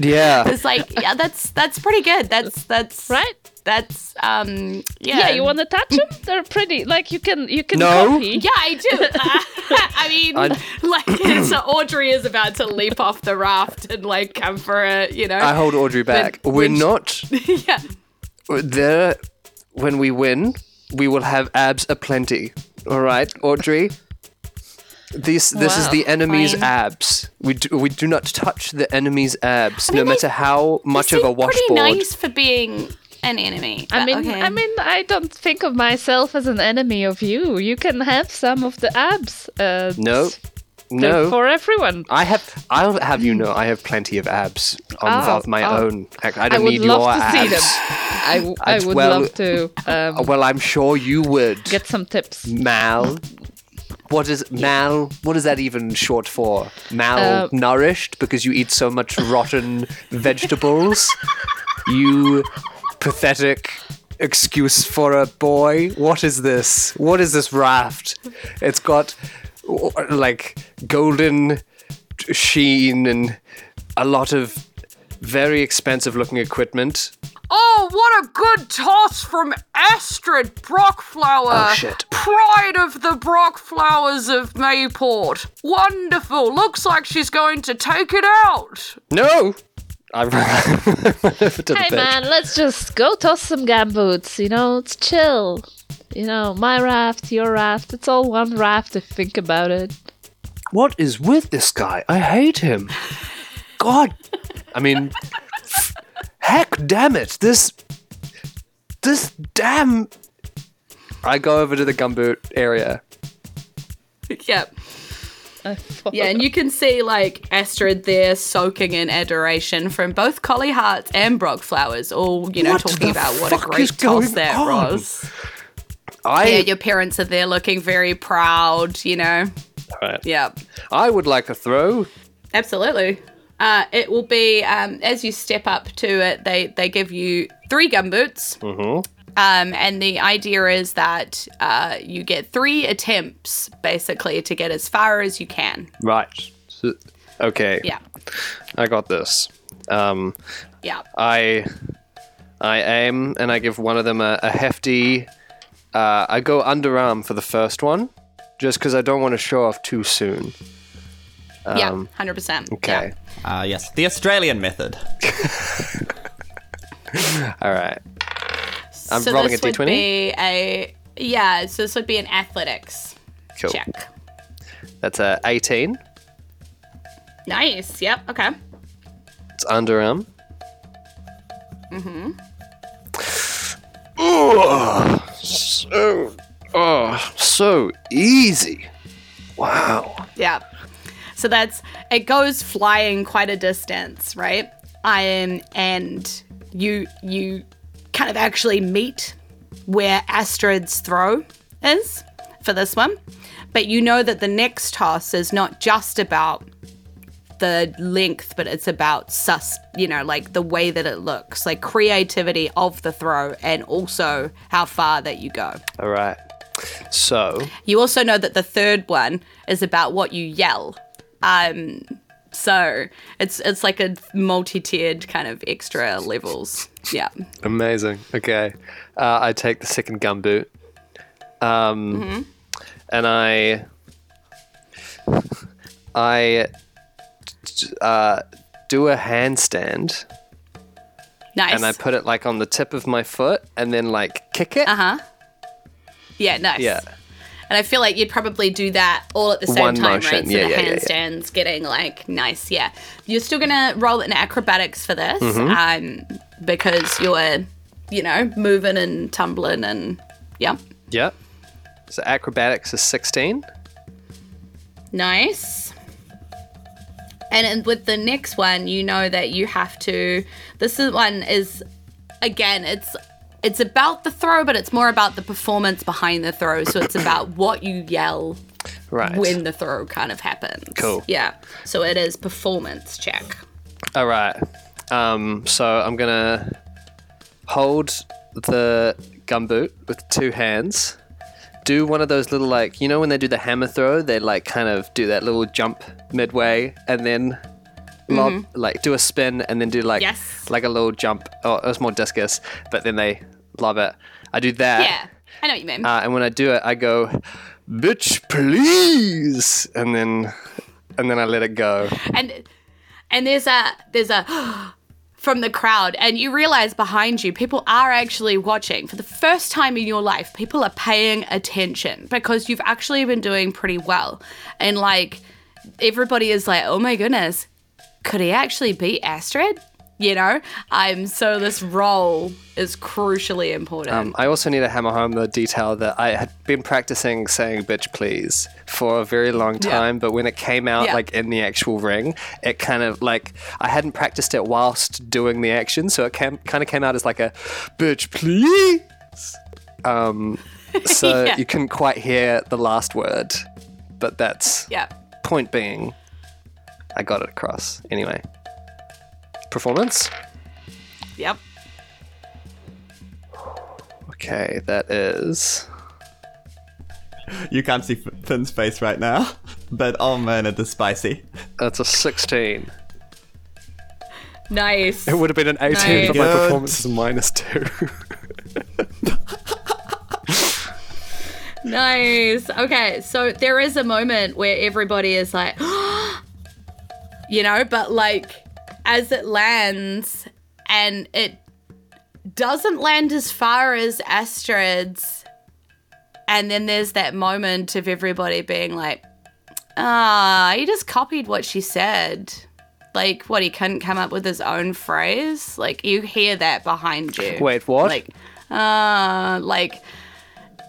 Yeah. It's like yeah, that's that's pretty good. That's that's Right? That's um yeah. Yeah, you want to touch them? They're pretty. Like you can you can No. copy. Yeah, I do. I mean, I- like, so Audrey is about to leap off the raft and like come for it, you know. I hold Audrey back. When- We're when- not yeah. there. When we win, we will have abs aplenty. All right, Audrey. This this is Wow, the enemy's fine. abs. We do, we do not touch the enemy's abs, mean, no they- matter how much of a seem washboard. Pretty nice for being an enemy. I mean, okay. I mean, I don't think of myself as an enemy of you. You can have some of the abs. Uh, No, they're no. for everyone. I have. I'll have you know. I have plenty of abs on, Oh, of my oh. own. I, I I don't would need your abs. I, w- I I'd well- love to um, Well, I'm sure you would. get some tips. Mal. What is mal? What is that even short for? Uh, Malnourished because you eat so much rotten vegetables. You pathetic excuse for a boy. What is this? What is this raft? It's got like golden sheen and a lot of very expensive looking equipment. Oh, what a good toss from Astrid Brockflower! Oh, shit. Pride of the Brockflowers of Mayport. Wonderful. Looks like she's going to take it out. No! I ran over to the Hey pitch. man, let's just go toss some gumboots. You know, it's chill. You know, my raft, your raft. It's all one raft if you think about it. What is with this guy? I hate him. God. I mean, heck damn it. This. This damn. I go over to the gumboot area. Yep. Yeah, and you can see like Astrid there soaking in adoration from both Collyhearts and Brockflowers, all you know What talking about what a great is toss that on? was. I. Yeah, your parents are there looking very proud, you know. Alright. Yeah, I would like a throw. absolutely. Uh, it will be um, as you step up to it. They they give you three gumboots, Mhm. um, and the idea is that uh, you get three attempts basically to get as far as you can. Right. Okay. Yeah, I got this. Um, yeah. I. I aim and I give one of them a, a hefty. Uh, I go underarm for the first one, just because I don't want to show off too soon. yeah, Um, hundred percent. Okay. Uh, yes, the Australian method. All right. I'm so rolling this a would d20? be a yeah. So this would be an athletics Cool. check. That's a 18. Nice. Yep. Okay. It's underarm. Mm-hmm. Oh, so, oh, so easy. Wow. Yeah. So that's it goes flying quite a distance, right? Um, and you you kind of actually meet where Astrid's throw is for this one. But you know that the next toss is not just about the length, but it's about sus, you know, like the way that it looks, like creativity of the throw, and also how far that you go. All right. So, You also know that the third one is about what you yell. Um, so it's it's like a multi-tiered kind of extra levels. Yeah. amazing. Okay. Uh, I take the second gumboot. Um, And I. I. Uh, do a handstand Nice. and I put it like on the tip of my foot and then like kick it. uh huh. Yeah, nice. Yeah. And I feel like you'd probably do that all at the same One time, motion. right? So Yeah, the yeah, yeah, yeah. handstands getting like nice. Yeah. You're still gonna roll in acrobatics for this, Mm-hmm. um, because you're, you know, moving and tumbling and yeah. Yep. So acrobatics is 16. Nice. And with the next one, you know that you have to. This is one is, again, it's it's about the throw, but it's more about the performance behind the throw. So it's about what you yell Right. when the throw kind of happens. Cool. Yeah. So it is performance check. All right. Um, so I'm gonna hold the gumboot with two hands. Do one of those little like you know when they do the hammer throw, they like kind of do that little jump midway and then lob like do a spin and then do like Yes. like a little jump. Oh, it was more discus, but then they lob it. I do that. Yeah. I know what you mean. Uh, and when I do it, I go, "Bitch, please," and then and then I let it go. and and there's a there's a from the crowd and you realize behind you people are actually watching. For the first time in your life people are paying attention because you've actually been doing pretty well. And like everybody is like oh my goodness could he actually beat astrid you know um so this role is crucially important Um, I also need to hammer home the detail that I had been practicing saying "bitch, please" for a very long Yeah. time, but when it came out Yeah. like in the actual ring, it kind of like I hadn't practiced it whilst doing the action, so it came, kind of came out as like a "bitch, please." Um, so Yeah. you couldn't quite hear the last word, but that's yeah point being, I got it across anyway. Performance. yep Okay, that is. You can't see Finn's face right now, but oh man, it is spicy. That's a 16. nice It would have been an 18, but my Good. performance is a minus 2. Nice. Okay, so there is a moment where everybody is like, you know, but like as it lands and it doesn't land as far as Astrid's, and then there's that moment of everybody being like, ah, he just copied what she said. Like, what, he couldn't come up with his own phrase? Like, you hear that behind you. Wait, what? Like, uh, like,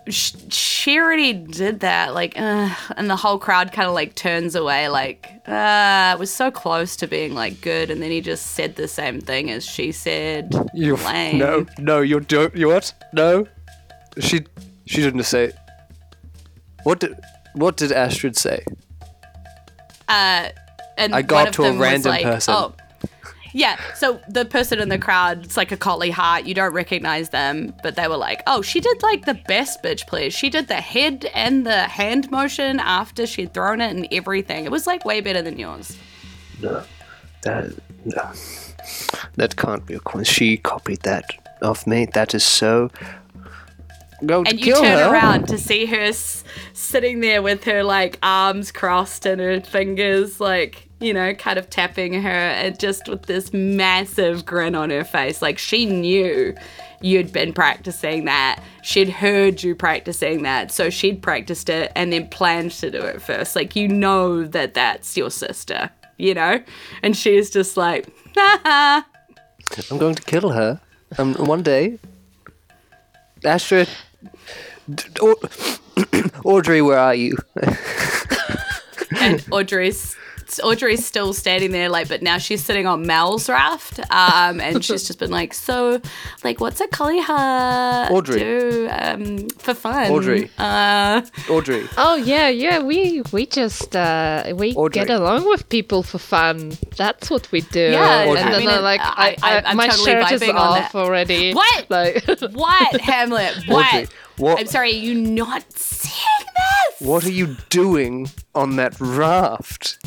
she already did that. Like, uh, and the whole crowd kind of like turns away. Like, uh, it was so close to being like good, and then he just said the same thing as she said. You Lame. no, no, you're do you what? No, she she didn't say. What did what did Astrid say? Uh, and I go one up to a random like, person. Oh, yeah. So the person in the crowd, it's like a Collyheart. You don't recognize them, but they were like, "Oh, she did like the best bitch, please. She did the head and the hand motion after she'd thrown it and everything. It was like way better than yours." No, that no, that can't be a coincidence. She copied that of me. That is so. Go And you turn her. around to see her s- sitting there with her like arms crossed and her fingers like, you know, kind of tapping her and just with this massive grin on her face. Like she knew you'd been practicing that. She'd heard you practicing that. So she'd practiced it and then planned to do it first. Like you know that that's your sister. you know? And she's just like, haha. I'm going to kill her. Um, one day. Astrid. Audrey, where are you? and Audrey's Audrey's still standing there, like, but now she's sitting on Mel's raft, um, and she's just been like, so, like, what's a Collyheart Audrey. do um, for fun? Audrey. Uh, Audrey. Oh yeah, yeah. We we just uh, we Audrey. get along with people for fun. That's what we do. Yeah, and I then mean, I'm like, I- I, I, I- I'm my totally shirt is vibing on off that. already. What? Like, what, Hamlet? What? Audrey, what- I'm sorry, are you not seeing this? What are you doing on that raft?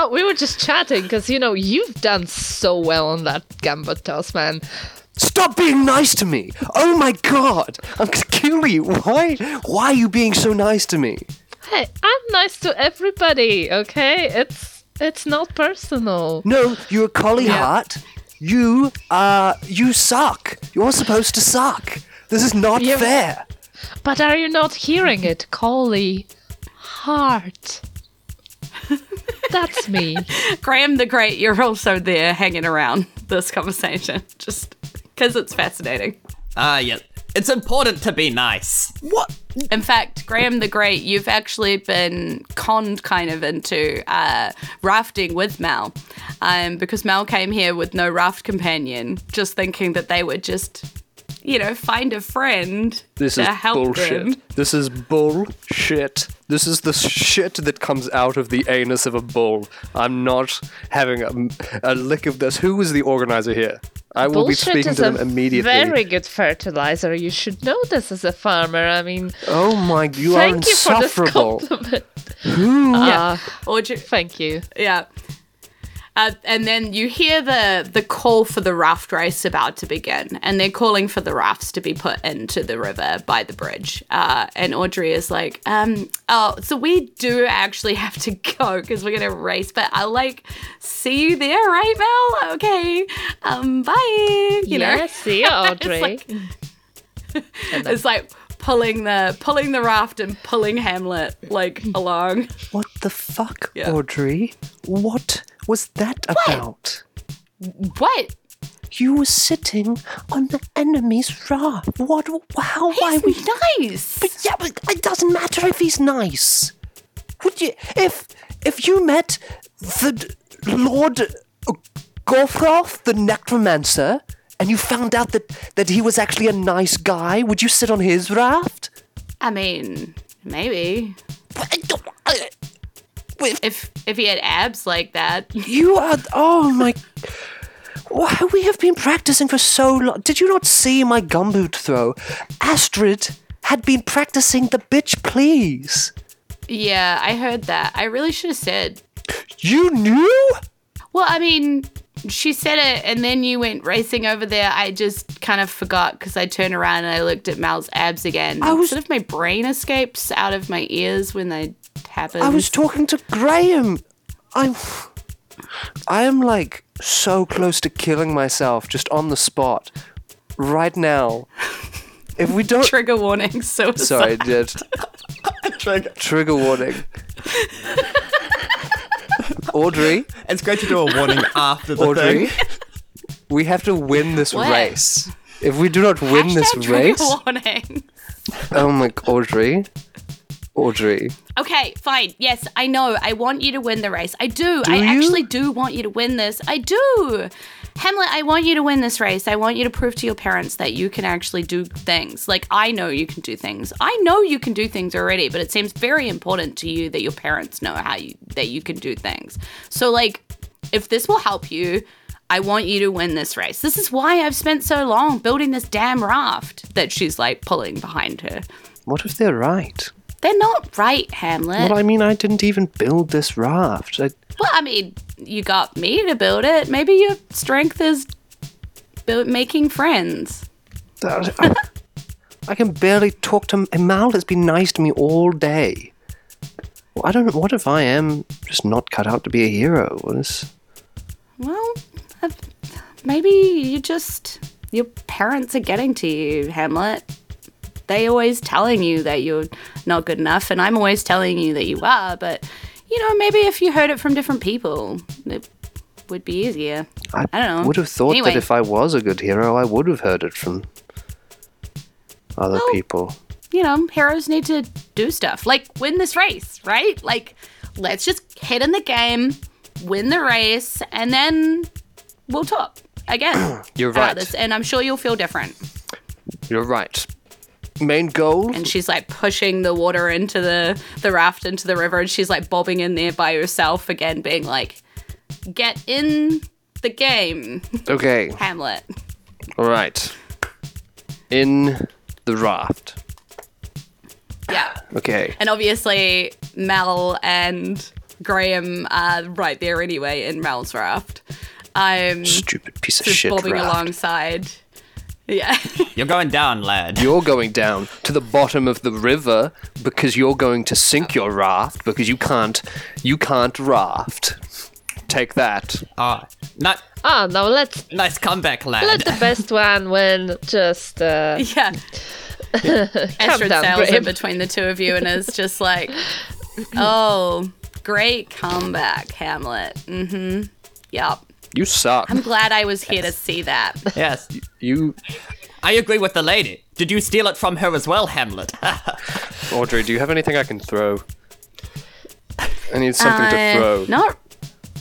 Oh, we were just chatting because you know you've done so well on that gumboot toss, man. Stop being nice to me! Oh my god! I'm gonna kill you! Why? Why are you being so nice to me? Hey, I'm nice to everybody. Okay, it's it's not personal. No, you're a Collyheart. You, uh, you suck. You're supposed to suck. This is not Yeah. fair. But are you not hearing it, Coley? Heart. That's me. Graham the Great, you're also there hanging around this conversation, just because it's fascinating. Ah, yeah. It's important to be nice. What? In fact, Graham the Great, you've actually been conned kind of into uh, rafting with Mal. Um, because Mal came here with no raft companion, just thinking that they would just, you know, find a friend This to is help bullshit. them. This is bullshit. This is the shit that comes out of the anus of a bull. I'm not having a, a lick of this. Who is the organizer here? I will be speaking to them a immediately. very good fertilizer. You should know this as a farmer. I mean, Oh my, you are thank you for this insufferable. compliment. Yeah. Ah, Or ju- thank you. Yeah. Uh, and then you hear the the call for the raft race about to begin, and they're calling for the rafts to be put into the river by the bridge. Uh, and Audrey is like, um, "Oh, so we do actually have to go because we're gonna race, but I'll like see you there, right, Mel? Okay, um, bye. You know, see you, Audrey. like- it's like pulling the pulling the raft and pulling Hamlet like along. What the fuck, Yeah. Audrey? What was that about? What? You were sitting on the enemy's raft. What? How? why He's we? nice. But yeah, but it doesn't matter if he's nice. Would you? If if you met the Lord Gorfroth, the necromancer, and you found out that that he was actually a nice guy, would you sit on his raft? I mean, maybe. If If if he had abs like that. you are, oh my. Why we have been practicing for so long. Did you not see my gumboot throw? Astrid had been practicing the bitch please. Yeah, I heard that. I really should have said. You knew? Well, I mean, she said it and then you went racing over there. I just kind of forgot because I turned around and I looked at Mal's abs again. I was- Sort of my brain escapes out of my ears when they happen. I was talking to Graham. I'm. I am like so close to killing myself just on the spot right now. If we don't. Trigger warning. So Sorry, did Trigger. trigger warning. Audrey, It's great to do a warning after the Audrey, thing. we have to win this What? race. If we do not win this Hashtag trigger race, warning. oh my, Audrey, Audrey, Okay, fine. Yes, I know. I want you to win the race. I do. I you? actually do want you to win this. I do. Hamlet, I want you to win this race. I want you to prove to your parents that you can actually do things. Like, I know you can do things. I know you can do things already, but it seems very important to you that your parents know how you that you can do things. So, like, if this will help you, I want you to win this race. This is why I've spent so long building this damn raft that she's like pulling behind her. what if they're right? They're not right, Hamlet. Well, I mean, I didn't even build this raft. I, Well, I mean, you got me to build it. Maybe your strength is build, making friends. I, I can barely talk to Mal. Has been nice to me all day. Well, I don't know. What if I am just not cut out to be a hero? What is? Well, maybe you just your parents are getting to you, Hamlet. They always telling you that you're not good enough, and I'm always telling you that you are. But you know, maybe if you heard it from different people, it would be easier. I, I don't know. would have thought Anyway. that if I was a good hero, I would have heard it from other Well- people. You know, heroes need to do stuff like win this race, right? Like, let's just hit in the game, win the race, and then we'll talk again. You're right. this, and I'm sure you'll feel different. You're right. Main goal? and she's like pushing the water into the the raft into the river and she's like bobbing in there by herself again being like get in the game Okay, hamlet all right. In the raft. yeah Okay. and obviously mel and graham are right there anyway in mel's raft i'm Stupid piece of shit bobbing raft. alongside yeah You're going down, lad. You're going down to the bottom of the river because you're going to sink your raft because you can't you can't raft. Take that. Ah, not Ah, now let's nice comeback, lad. let the best one win. Just uh, yeah Astrid down, sails in between the two of you and is just like, oh, great comeback, Hamlet. Mm-hmm. Yep. You suck. I'm glad I was here to see that. yes, You I agree with the lady. Did you steal it from her as well, Hamlet? Audrey, do you have anything I can throw? I need something to Uh, throw. Not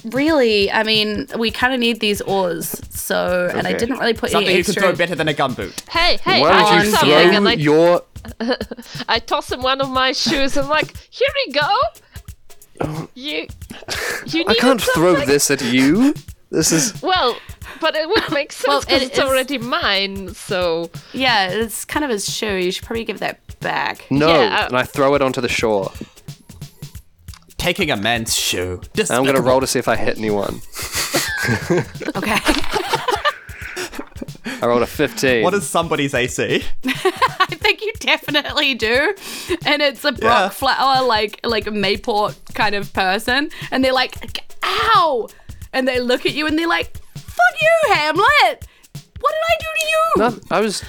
really. I mean, we kind of need these oars, so and I Okay. didn't really put Something any you can throw better than a gumboot. hey, hey, Why I don't did you something, throw and I, your I toss him one of my shoes. and like, here we go. You, you I can't throw this at you. This is Well, but it would make sense Well, because it it's is- already mine. So Yeah, it's kind of his shoe. You should probably give that back. no, Yeah, uh, and I throw it onto the shore. Taking a man's shoe. And I'm gonna roll to see if I hit anyone. Okay. I rolled a 15. What is somebody's AC? I think you definitely do. And it's a Brock Yeah. Flower, like like a Mayport kind of person. And they're like, ow! And they look at you and they're like, fuck you, Hamlet! What did I do to you? No, I was.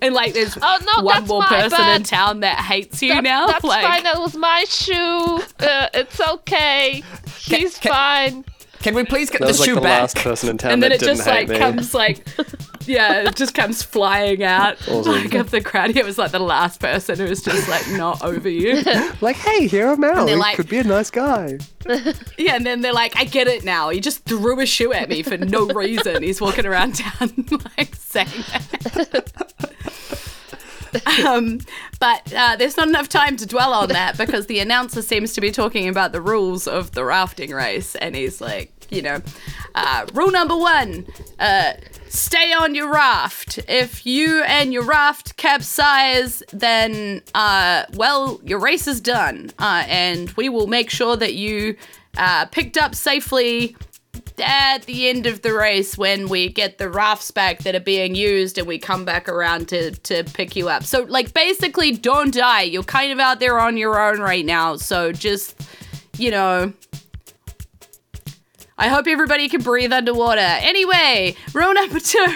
And like there's Oh, no, one that's more my person in town that hates you that- now. that's like fine. That was my shoe. Uh, it's okay. He's ca- fine. Can we please get That the was like shoe the back? last person in town and then it didn't just like me. comes like yeah, it just comes flying out Awesome. like of the crowd. It was like the last person who was just like not over you. Like, hey, here I'm out. they're He like- could be a nice guy. Yeah, and then they're like, I get it now. He just threw a shoe at me for no reason. He's walking around town like saying that. um, but uh, there's not enough time to dwell on that because the announcer seems to be talking about the rules of the rafting race, and he's like, you know, uh, rule number one: uh, stay on your raft. If you and your raft capsize, then uh, well, your race is done, uh, and we will make sure that you uh, picked up safely at the end of the race when we get the rafts back that are being used and we come back around to to pick you up. So like basically don't die. You're kind of out there on your own right now. So just you know I hope everybody can breathe underwater. Anyway, rule number two.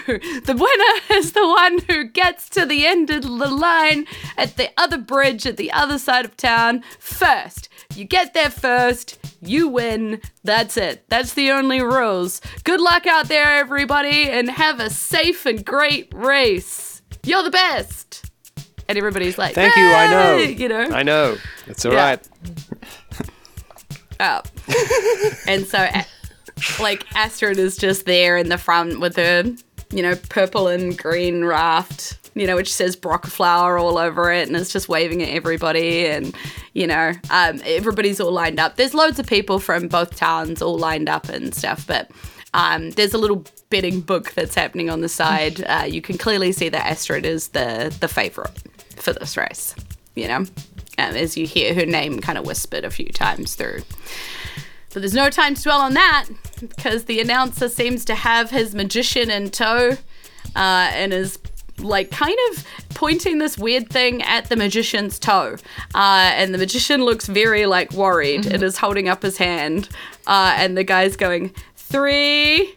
The winner is the one who gets to the end of the line at the other bridge at the other side of town first. You get there first, you win. That's it. That's the only rules. Good luck out there, everybody, and have a safe and great race. You're the best. And everybody's like, Thank you, I know. You know? I know. It's all Yeah. right. up. Oh. and so, like, Astrid is just there in the front with her, you know, purple and green raft, you know, which says Brockflower all over it, and it's just waving at everybody. And, you know, um, everybody's all lined up. There's loads of people from both towns all lined up and stuff, but. Um, there's a little betting book that's happening on the side. Uh, you can clearly see that Astrid is the the favorite for this race. You know, um, as you hear her name kind of whispered a few times through. But there's no time to dwell on that because the announcer seems to have his magician in tow uh, and is like kind of pointing this weird thing at the magician's toe. Uh, and the magician looks very like worried and is holding up his hand. Uh, and the guy's going, three,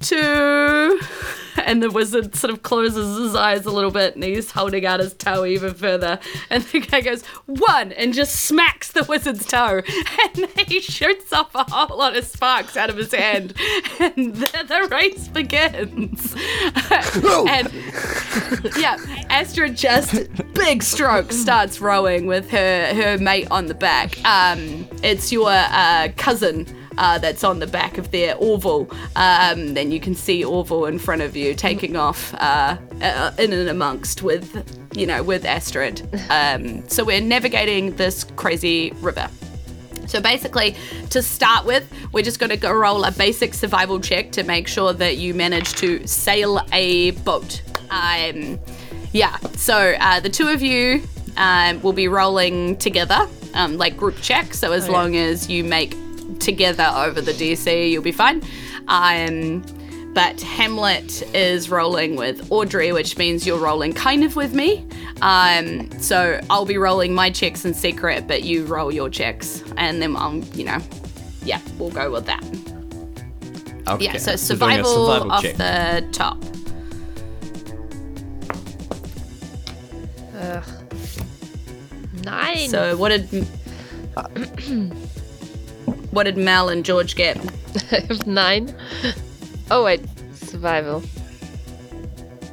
two, and the wizard sort of closes his eyes a little bit and he's holding out his toe even further. And the guy goes, one, and just smacks the wizard's toe. And he shoots off a whole lot of sparks out of his hand. And the, the race begins. and yeah, Astra just big stroke starts rowing with her, her mate on the back. Um, it's your uh, cousin uh, that's on the back of their Orville. Um, then you can see Orville in front of you taking off uh, uh, in and amongst with, you know, with Astrid. Um, so we're navigating this crazy river. So basically, to start with, we're just going to go roll a basic survival check to make sure that you manage to sail a boat. Um, yeah, so uh, the two of you um, will be rolling together, um, like group check. So as long as you make together over the DC, you'll be fine. Um, but Hamlet is rolling with Audrey, which means you're rolling kind of with me. Um, so I'll be rolling my checks in secret, but you roll your checks, and then I'll, you know, yeah, we'll go with that. Okay. Yeah, so doing a survival, survival off check. the top. Nine. So what did what did Mel and George get? I nine. Oh wait, survival.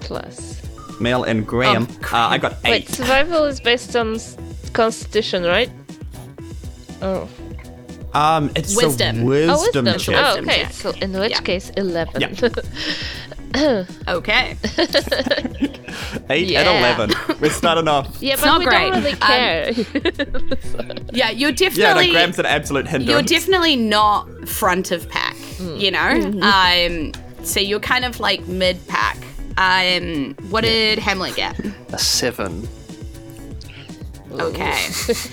Plus. Mel and Graham. Oh, uh, I got eight. Wait, survival is based on constitution, right? Oh. Um, it's Wisdom. a Oh, wisdom, oh, wisdom. check. Oh, okay. check. So in which Yeah. case, eleven. Yeah. Okay. Eight Yeah. and eleven. We're starting off. yeah, but not we great. don't really Um, care. Yeah, you're Yeah, definitely no, Graham's an absolute hindrance. you're definitely not front of pack, you know? Um so you're kind of like mid pack. Um what did Hamlet get? A seven. Okay.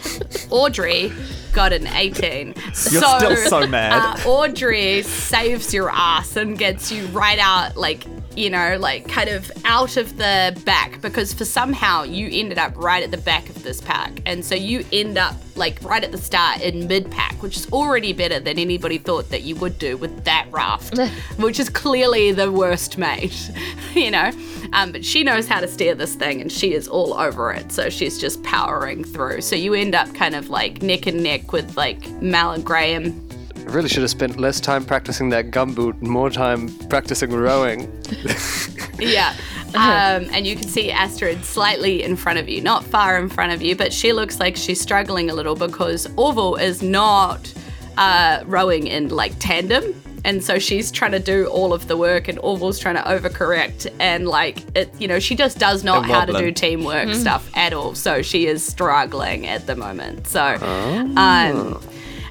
Audrey got an 18. You're so, still so mad. Uh, Audrey saves your ass and gets you right out, like, you know, like kind of out of the back because for somehow you ended up right at the back of this pack. And so you end up like right at the start in mid pack, which is already better than anybody thought that you would do with that raft, which is clearly the worst mate, you know. Um, but she knows how to steer this thing and she is all over it. So she's just powering through. So you end up kind of like neck and neck with like Mal and Graham I really should have spent less time practicing that gumboot and more time practicing rowing. Yeah. Um, and you can see Astrid slightly in front of you, not far in front of you, but she looks like she's struggling a little because Orville is not uh, rowing in like tandem. And so she's trying to do all of the work, and Orville's trying to overcorrect. And like, it, you know, she just does not And how to do wobbling. teamwork stuff at all. So she is struggling at the moment. So, um,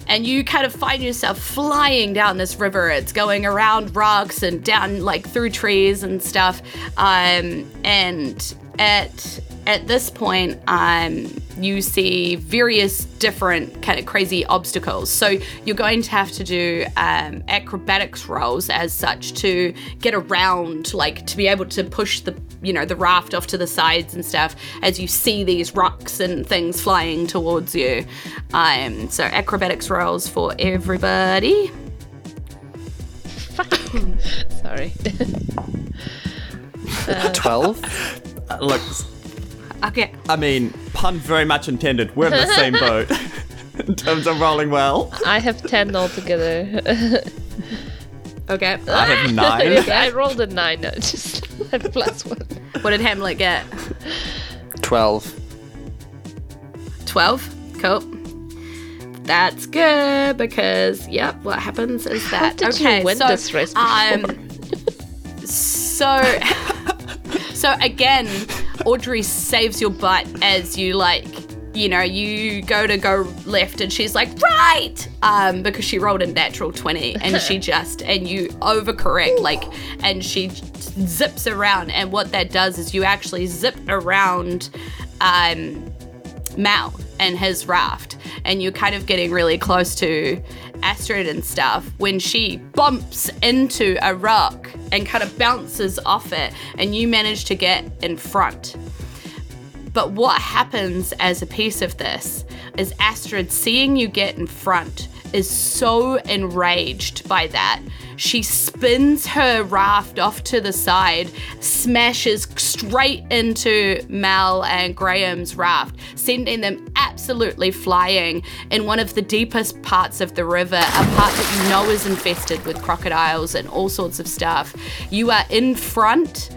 and you kind of find yourself flying down this river. It's going around rocks and down like through trees and stuff. Um, and at at this point, um, you see various different kind of crazy obstacles. So you're going to have to do um, acrobatics rolls as such to get around, like to be able to push the you know the raft off to the sides and stuff as you see these rocks and things flying towards you. Um, so acrobatics rolls for everybody. Sorry. 12? Uh, look, Okay. I mean, pun very much intended. We're in the same boat in terms of rolling well. I have ten altogether. Okay. I have nine. I rolled a nine. I just have plus one. What did Hamlet get? 12. 12. Cool. That's good because, yep, what happens is that. did you okay, win so, this race before? Um, so, so again, Audrey saves your butt as you like, you know, you go to go left and she's like, right! Um, because she rolled a natural 20 and she just, and you overcorrect, like, and she zips around. And what that does is you actually zip around, um, Mal and his raft, and you're kind of getting really close to Astrid and stuff when she bumps into a rock and kind of bounces off it, and you manage to get in front. But what happens as a piece of this is Astrid seeing you get in front is so enraged by that. She spins her raft off to the side, smashes straight into Mal and Graham's raft, sending them absolutely flying in one of the deepest parts of the river, a part that you know is infested with crocodiles and all sorts of stuff. You are in front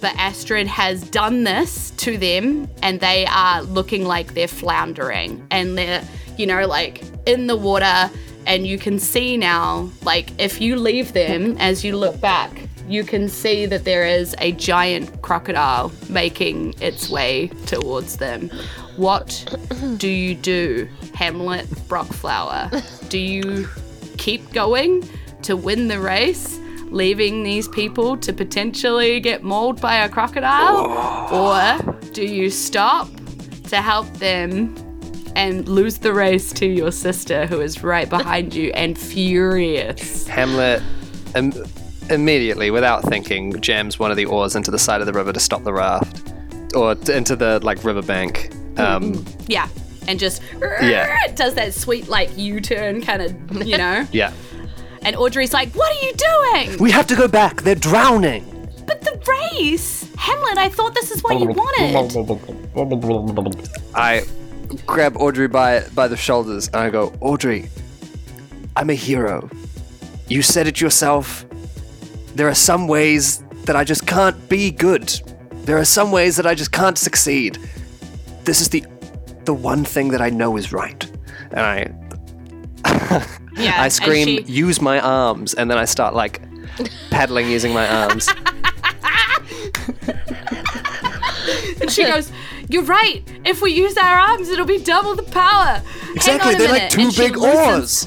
but Astrid has done this to them and they are looking like they're floundering and they're, you know, like in the water. And you can see now, like, if you leave them as you look back, you can see that there is a giant crocodile making its way towards them. What do you do, Hamlet Brockflower? Do you keep going to win the race? leaving these people to potentially get mauled by a crocodile? Or do you stop to help them and lose the race to your sister who is right behind you and furious? Hamlet Im- immediately, without thinking, jams one of the oars into the side of the river to stop the raft, or t- into the like riverbank. Um, Yeah. And just Yeah. does that sweet like U-turn kind of, you know? yeah. and Audrey's like, "What are you doing?" We have to go back. They're drowning. But the race, Hamlet. I thought this is what you wanted. I grab Audrey by by the shoulders and I go, Audrey, I'm a hero. You said it yourself. There are some ways that I just can't be good. There are some ways that I just can't succeed. This is the the one thing that I know is right. And I Yeah. I scream, she- use my arms, and then I start like paddling using my arms. And she goes, "You're right. If we use our arms, it'll be double the power." exactly, Hang on a they're like two And big loosens- oars.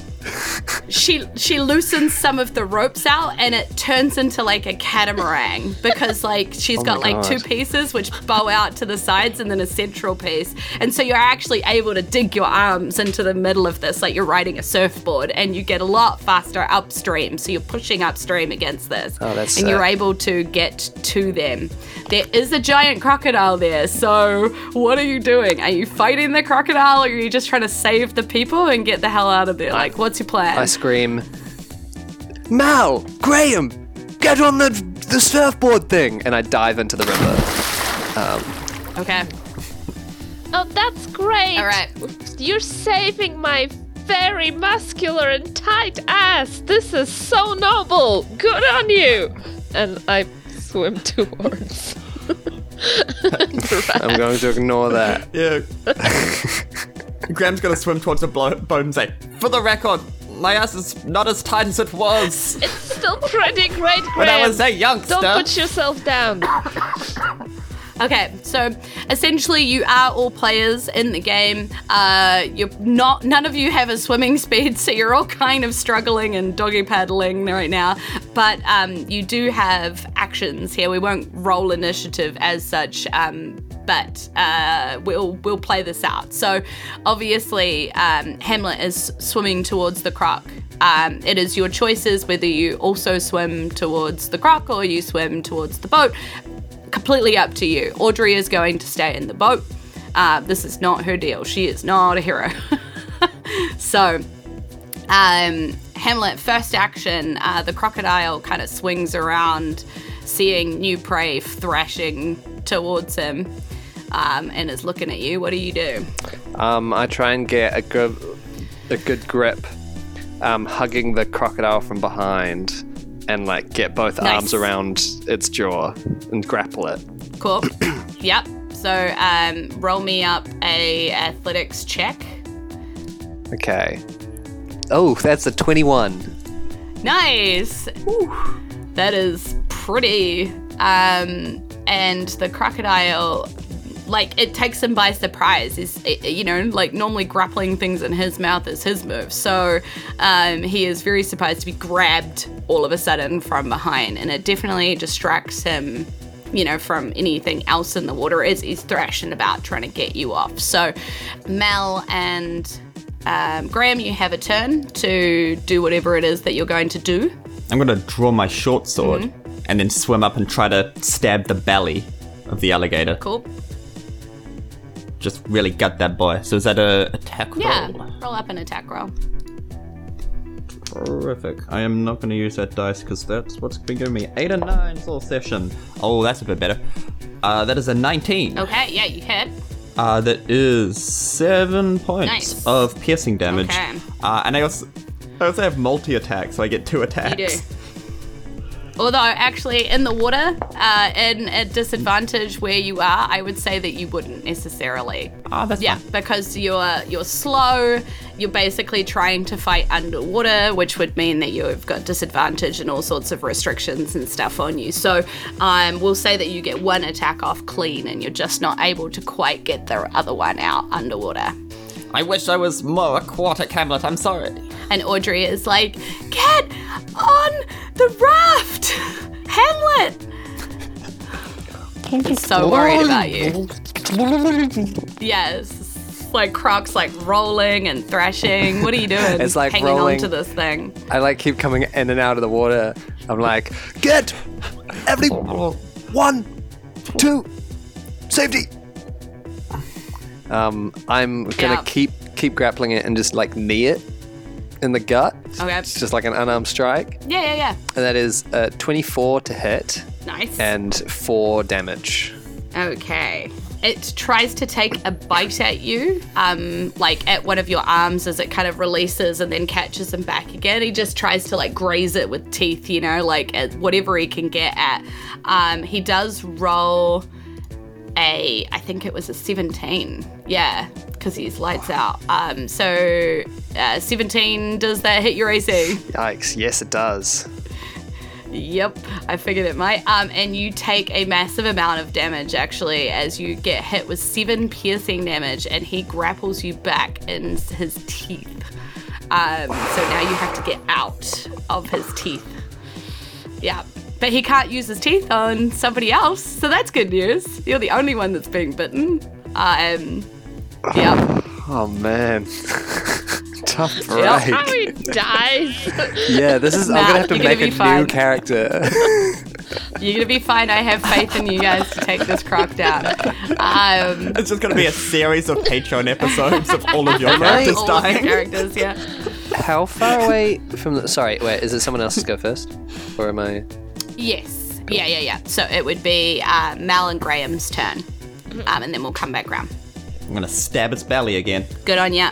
She she loosens some of the ropes out, and it turns into like a catamaran because like she's oh got Oh my like two pieces which bow out to the sides, and then a central piece. And so you're actually able to dig your arms into the middle of this, like you're riding a surfboard, and you get a lot faster upstream. So you're pushing upstream against this, Oh, that's and you're able to get to them. There is a giant crocodile there. So what are you doing? Are you fighting the crocodile, or are you just trying to save the people and get the hell out of there? Like, what's your plan? I scream, Mal, Graham, get on the the surfboard thing, and I dive into the river. Um, okay. Oh, that's great. All right. You're saving my very muscular and tight ass. This is so noble. Good on you. And I swim towards. I'm going to ignore that. Yeah. Graham's gonna swim towards the blo- boat and say, For the record, my ass is not as tight as it was It's still pretty great, Graham. when I was a youngster. Don't put yourself down. Okay, so essentially, you are all players in the game. Uh, you're not. None of you have a swimming speed, so you're all kind of struggling and doggy paddling right now. But um, you do have actions here. We won't roll initiative as such. Um, but uh, we'll we'll play this out. So obviously, um, Hamlet is swimming towards the croc. Um, it is your choices whether you also swim towards the croc or you swim towards the boat completely up to you. Audrey is going to stay in the boat. Uh, this is not her deal. She is not a hero. so, um, Hamlet, first action, uh, the crocodile kind of swings around, seeing new prey thrashing towards him, um, and is looking at you. What do you do? Um, I try and get a good a good grip, um, hugging the crocodile from behind, and like get both Nice. arms around its jaw and grapple it. Cool. yep. So, um, roll me up a athletics check. Okay. Oh, that's a twenty-one. Nice. That is pretty. Um, and the crocodile, like, it takes him by surprise. Is you know, like normally grappling things in his mouth is his move. So um, he is very surprised to be grabbed all of a sudden from behind, and it definitely distracts him. You know, from anything else in the water as he's thrashing about trying to get you off. So, Mel and um, Graham, you have a turn to do whatever it is that you're going to do. I'm gonna draw my short sword Mm-hmm. and then swim up and try to stab the belly of the alligator. Cool. Just really gut that boy. So is that a attack roll? Yeah. roll? Up an attack roll. Terrific. I am not going to use that dice because that's what's been giving me eight and nines all session. Oh, that's a bit better. Uh, that is a 19. Okay, yeah, you hit. Uh, that is seven points Nice. of piercing damage. Okay. Uh, and I also, I also have multi attack, so I get two attacks. You do. Although, actually, in the water, uh, in a disadvantage where you are, I would say that you wouldn't necessarily. Ah, that's Yeah, fine. because you're you're slow. You're basically trying to fight underwater, which would mean that you've got disadvantage and all sorts of restrictions and stuff on you. So, um, we'll say that you get one attack off clean, and you're just not able to quite get the other one out underwater. I wish I was more aquatic, Hamlet. I'm sorry. And Audrey is like, "Get on the raft, Hamlet." He's so worried about you. Yes, like Croc's like rolling and thrashing. What are you doing? It's like hanging rolling- onto this thing. I like keep coming in and out of the water. I'm like, get every one, two, safety. Um, I'm gonna keep keep grappling it and just like knee it in the gut. Okay. It's just like an unarmed strike, Yeah, yeah, yeah. and that is uh, 24 to hit Nice. and four damage. Okay. It tries to take a bite at you, um, like at one of your arms as it kind of releases and then catches him back again. He just tries to like graze it with teeth, you know, like at whatever he can get at. Um, he does roll a, I think it was a 17. Yeah, because he's lights out. Um, so uh, 17, does that hit your AC? Yikes! Yes, it does. Yep, I figured it might. Um, and you take a massive amount of damage actually as you get hit with seven piercing damage, and he grapples you back in his teeth. Um, so now you have to get out of his teeth. Yeah. But he can't use his teeth on somebody else, so that's good news. You're the only one that's being bitten. Um, yeah. Oh man, tough Yeah. break. How he dies. Yeah, this is. I'm gonna have to make a be new character. You're gonna be fine. I have faith in you guys to take this croc down. Um, It's just going to be a series of Patreon episodes of all of your I- characters all of the dying. characters, yeah. How far away from the? Sorry, wait. Is it someone else's go first, or am I? Yes. Yeah, yeah, yeah. So it would be uh, Mal and Graham's turn. Um, and then we'll come back round. I'm going to stab its belly again. Good on ya.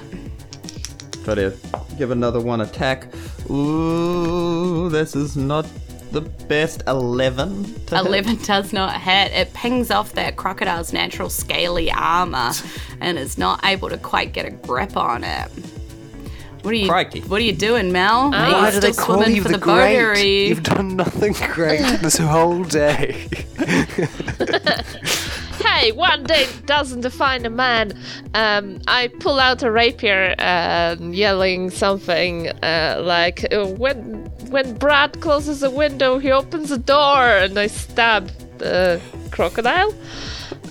Try to give another one attack. Ooh, this is not the best. 11 to hit. 11 does not hit. It pings off that crocodile's natural scaly armor and is not able to quite get a grip on it. What are you? Crikey. What are you doing, Mel? Are Why you do they still call swimming you for the the, boat, or are great? you- You've done nothing great this whole day. hey, one day doesn't define a man. Um, I pull out a rapier, um, yelling something uh, like, uh, "When when Brad closes a window, he opens a door," and I stab the crocodile.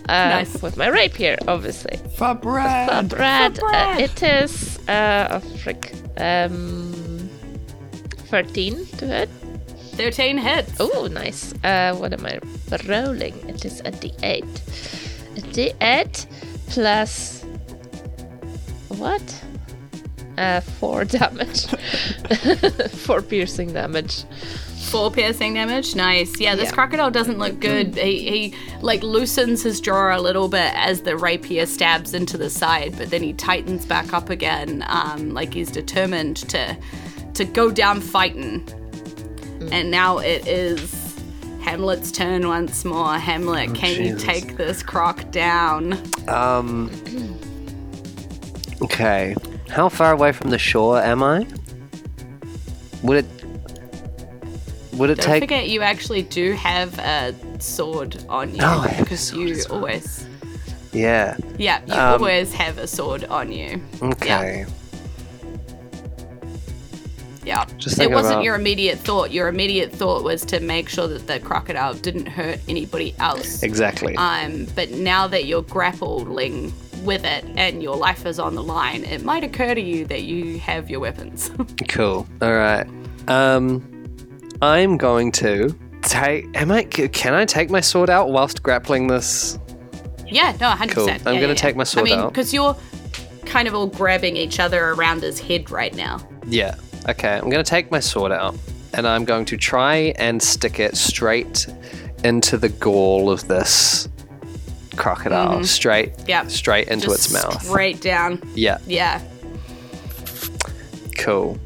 Uh, Nice. With my rapier, obviously. For Brad. Uh, Brad, Brad. Uh, it is uh, a frick. Um, 13 to hit. 13 hits. Oh, nice. Uh, what am I rolling? It is a d8. A d8 plus. What? Uh, 4 damage. 4 piercing damage. Four piercing damage. Nice. Yeah, this Yeah. crocodile doesn't look good. He, he like loosens his jaw a little bit as the rapier stabs into the side, but then he tightens back up again, um, like he's determined to to go down fighting. And now it is Hamlet's turn once more. Hamlet, can you take this croc down? um. Okay. How far away from the shore am I? Would it? Would it Don't take? forget you actually do have a sword on you Oh, I have a because you well. always Yeah. yeah you Um, always have a sword on you. Okay. Yeah. Just it wasn't about- your immediate thought. Your immediate thought was to make sure that the crocodile didn't hurt anybody else. Exactly. Um, but now that you're grappling with it and your life is on the line, it might occur to you that you have your weapons. Cool. All right. Um, I'm going to take. Am I? Can I take my sword out whilst grappling this? yeah, no, 100%. Cool. Yeah, I'm yeah, gonna yeah. take my sword I mean, out. because you're kind of all grabbing each other around his head right now. Yeah. Okay, I'm going to take my sword out and I'm going to try and stick it straight into the gall of this crocodile. Mm-hmm. Straight, Yep. straight into Just its mouth. Straight down. Yeah, Yeah. cool.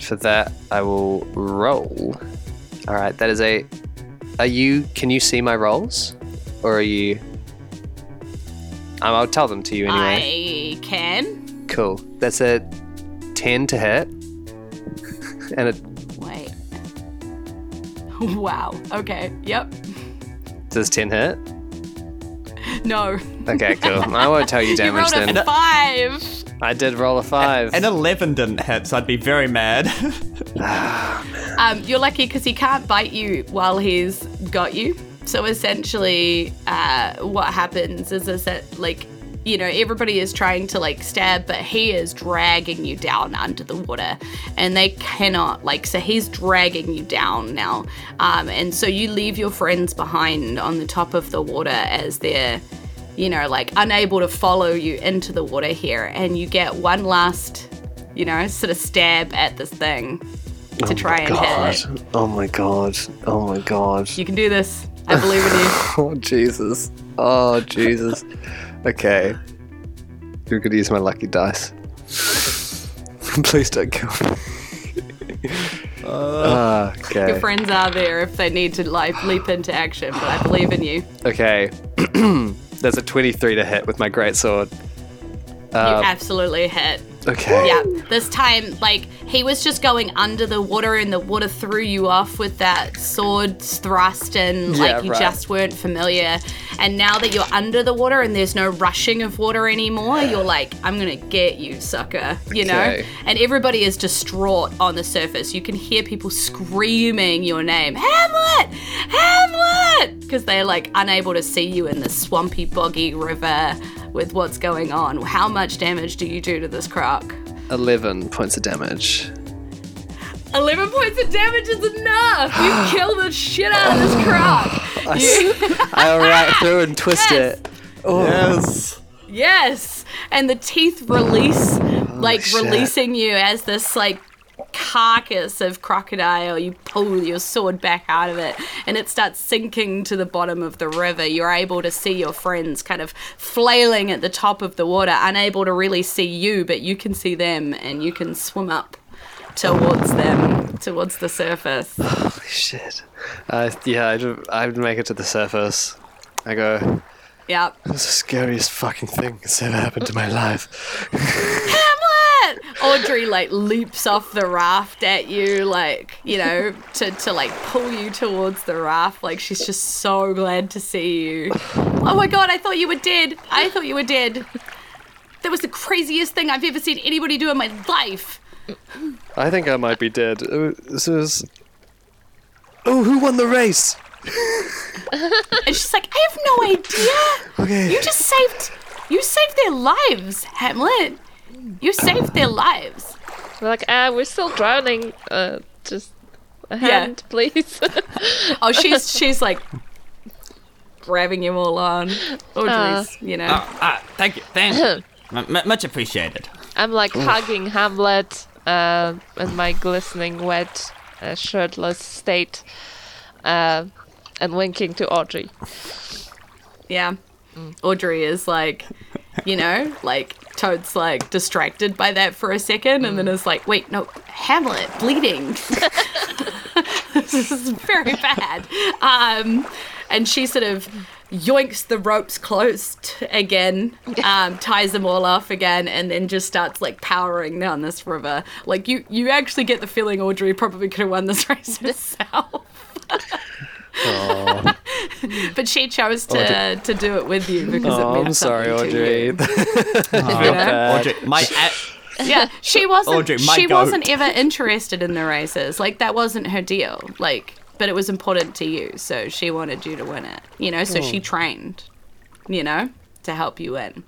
For that, I will roll. All right, that is a. Are you? Can you see my rolls, or are you? Um, I'll tell them to you anyway. I can. Cool. That's a ten to hit, and a Wait. Wow. Okay. Yep. does ten hit? No. Okay, cool. I won't tell you You damage rolled then. a five. I did roll a five. An 11 didn't hit, so I'd be very mad. Um, you're lucky because he can't bite you while he's got you. So essentially, uh, what happens is, is that like you know everybody is trying to like stab, but he is dragging you down under the water, and they cannot like. So he's dragging you down now, um, and so you leave your friends behind on the top of the water as they're you know like unable to follow you into the water here, and you get one last you know sort of stab at this thing to try and hit it. Oh my god. Oh my god. You can do this. I believe in you. Oh Jesus. Oh Jesus. Okay. I'm gonna use my lucky dice. Please don't kill me. Ah, Your friends are there if they need to like leap into action, but I believe in you. Okay. There's a 23 to hit with my great sword. you uh, absolutely hit. Okay. Yeah. This time, like he was just going under the water, and the water threw you off with that sword thrust, and like Yeah, you right. just weren't familiar. And now that you're under the water and there's no rushing of water anymore, you're like, I'm gonna get you, sucker. You know. Okay. And everybody is distraught on the surface. You can hear people screaming your name, Hamlet, Hamlet, because they're like unable to see you in the swampy, boggy river with what's going on. How much damage do you do to this croc? 11 points of damage. 11 points of damage is enough. You kill the shit out of this croc. You- I'll right through and twist Yes. it. Oh. yes. yes. And the teeth release, like shit. releasing you as this like carcass of crocodile. You pull your sword back out of it and it starts sinking to the bottom of the river. You're able to see your friends kind of flailing at the top of the water, unable to really see you, but you can see them and you can swim up towards them, towards the surface. Holy Shit. Uh, yeah, I'd, I'd make it to the surface. I go, Yep. that's the scariest fucking thing that's ever happened to my life. Audrey like leaps off the raft at you, like, you know, to, to like pull you towards the raft. Like she's just so glad to see you. Oh my god, I thought you were dead. I thought you were dead. That was the craziest thing I've ever seen anybody do in my life. I think I might be dead. Uh, This is. Oh, who won the race? And she's like, I have no idea. Okay. You just saved you saved their lives, Hamlet. You saved their lives. We're like, ah, we're still drowning. Uh, just a hand, please. Oh, she's she's like grabbing you all on. Audrey's, you know. Ah, ah, thank you. Thank you. M- m- much appreciated. I'm like hugging Hamlet uh, in my glistening, wet, uh, shirtless state, uh, and winking to Audrey. Yeah. Audrey is like, you know, like Toad's like distracted by that for a second and then is like, wait, no, Hamlet bleeding. this is very bad. Um, and she sort of yoinks the ropes closed again, um, ties them all off again, and then just starts like powering down this river. Like you, you actually get the feeling Audrey probably could have won this race herself. but she chose to, to do it with you because it Oh, meant I'm sorry, something to Audrey. you. Feel. Audrey, my a- yeah, she wasn't. Audrey, she goat. wasn't ever interested in the races. Like that wasn't her deal. Like, but it was important to you, so she wanted you to win it. You know, so she trained. You know, to help you win.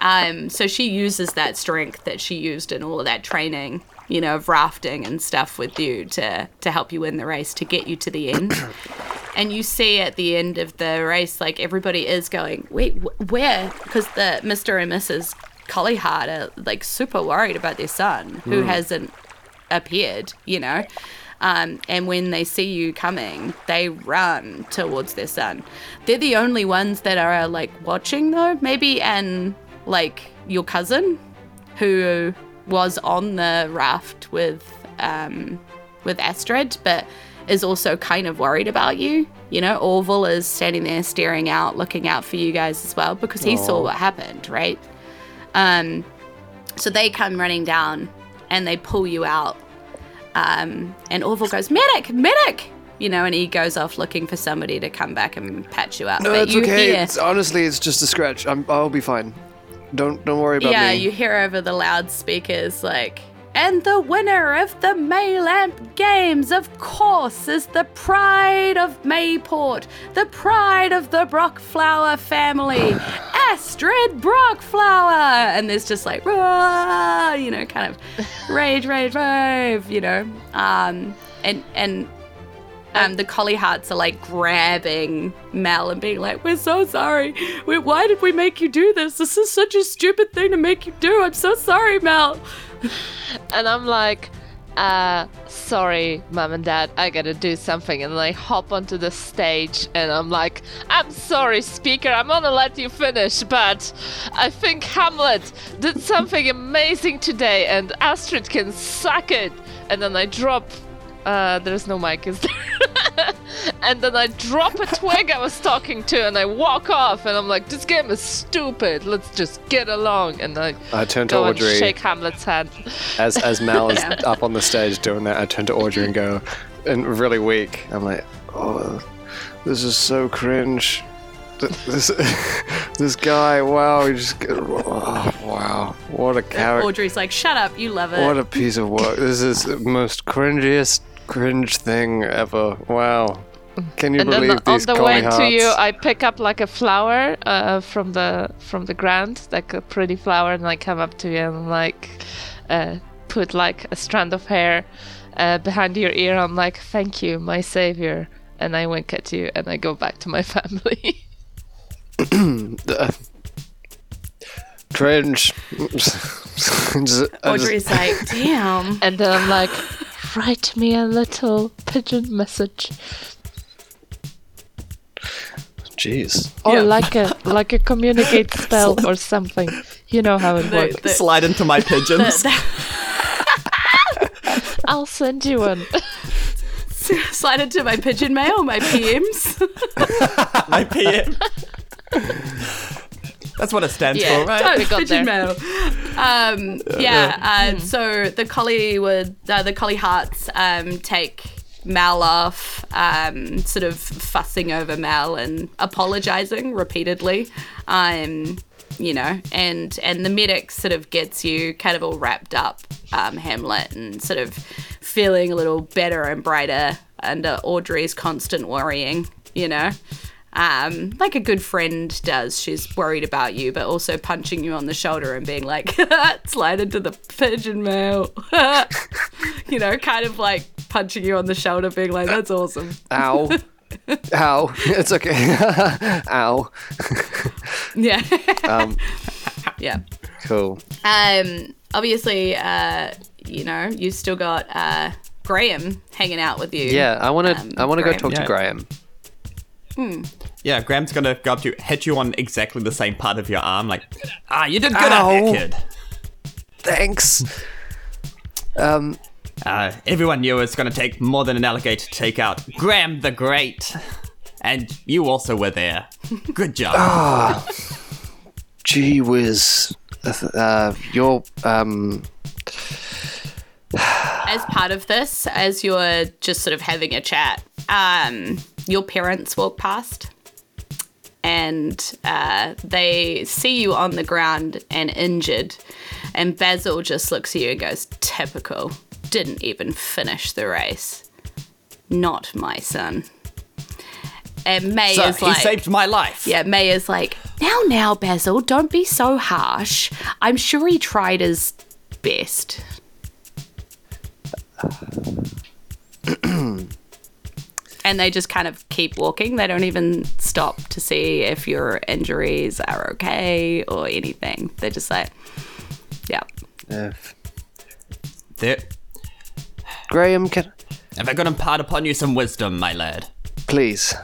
Um, so she uses that strength that she used in all of that training. You know, of rafting and stuff with you to to help you win the race to get you to the end. and you see at the end of the race, like everybody is going, wait, wh- where? Because the Mr. and Mrs. Collyheart are like super worried about their son who hasn't appeared, you know. Um, and when they see you coming, they run towards their son. They're the only ones that are like watching, though. Maybe and like your cousin, who was on the raft with um, with Astrid, but is also kind of worried about you. You know, Orville is standing there staring out, looking out for you guys as well because he saw what happened, right? Um, so they come running down and they pull you out. Um, and Orville goes, Medic, medic! You know, and he goes off looking for somebody to come back and patch you up. No, but it's okay. hear, It's, honestly, it's just a scratch. I'm, I'll be fine. Don't don't worry about yeah, me. you hear over the loudspeakers like, and the winner of the Maylamp Games, of course, is the pride of Mayport, the pride of the Brockflower family, Astrid Brockflower. And there's just like, "Rah," you know, kind of rage, rage, rave, you know. Um, and and um, the Collyhearts are like grabbing Mel and being like, "We're so sorry. We, why did we make you do this? This is such a stupid thing to make you do. I'm so sorry, Mel." And I'm like, uh, sorry, mom and dad, I gotta do something. And I hop onto the stage and I'm like, I'm sorry, speaker, I'm gonna let you finish, but I think Hamlet did something amazing today and Astrid can suck it. And then I drop. Uh, there's no mic, is there? and then I drop a twig I was talking to and I walk off and I'm like, this game is stupid. Let's just get along. And I I turn to go and Audrey shake Hamlet's hand. as as Mal is Yeah. up on the stage doing that. I turn to Audrey and go, and really weak. I'm like, oh, this is so cringe. This this guy, wow, he just oh, wow, what a character. Audrey's like, "Shut up, you love it." What a piece of work. This is the most cringiest cringe thing ever. Wow. Can you and then believe on these the collie way to you i pick up like a flower uh, from the from the ground like a pretty flower and i come up to you and like uh, put like a strand of hair uh, behind your ear i'm like thank you my savior and i wink at you and i go back to my family cringe. Just- I Audrey's like, "Damn." and then i'm like write me a little pigeon message Jeez. or Yeah. like a like a communicate spell or something you know how it The- works the- Slide into my pigeons. i'll send you one slide into my pigeon mail, my PMs. my PM. That's what it stands yeah, for, right? don't- We got pigeon there. mail. Um, yeah. Uh, so the collie would uh, the Collyhearts um, take Mal off, um, sort of fussing over Mal and apologizing repeatedly. Um, you know, and and the medic sort of gets you kind of all wrapped up, um, Hamlet, and sort of feeling a little better and brighter under Audrey's constant worrying. You know, um, like a good friend does. She's worried about you, but also punching you on the shoulder and being like, slide into the pigeon mail. you know, kind of like punching you on the shoulder, being like, that's awesome. Ow. Ow. It's okay. Ow. Yeah. Um, yeah. cool. Um, obviously, uh, you know, you've still got uh, Graham hanging out with you. Yeah, I want to. Um, I want to go Graham. talk to Yeah. Graham. Yeah, Graham's gonna go up to you, hit you on exactly the same part of your arm, like, ah, you did good Ow. out there, kid. Thanks. Um. Uh, everyone knew it was gonna take more than an alligator to take out Graham the Great. And you also were there. Good job. Ah, Gee whiz. Uh, you're um. As part of this, as you're just sort of having a chat, um, your parents walk past and uh, they see you on the ground and injured. And Basil just looks at you and goes, Typical. Didn't even finish the race. Not my son. And May so is he like, saved my life. yeah, May is like, now, now, Basil, don't be so harsh. I'm sure he tried his best. and they just kind of keep walking. They don't even stop to see if your injuries are okay or anything. They're just like, yeah. Uh, There, Graham, can Have I got to impart upon you some wisdom, my lad? please?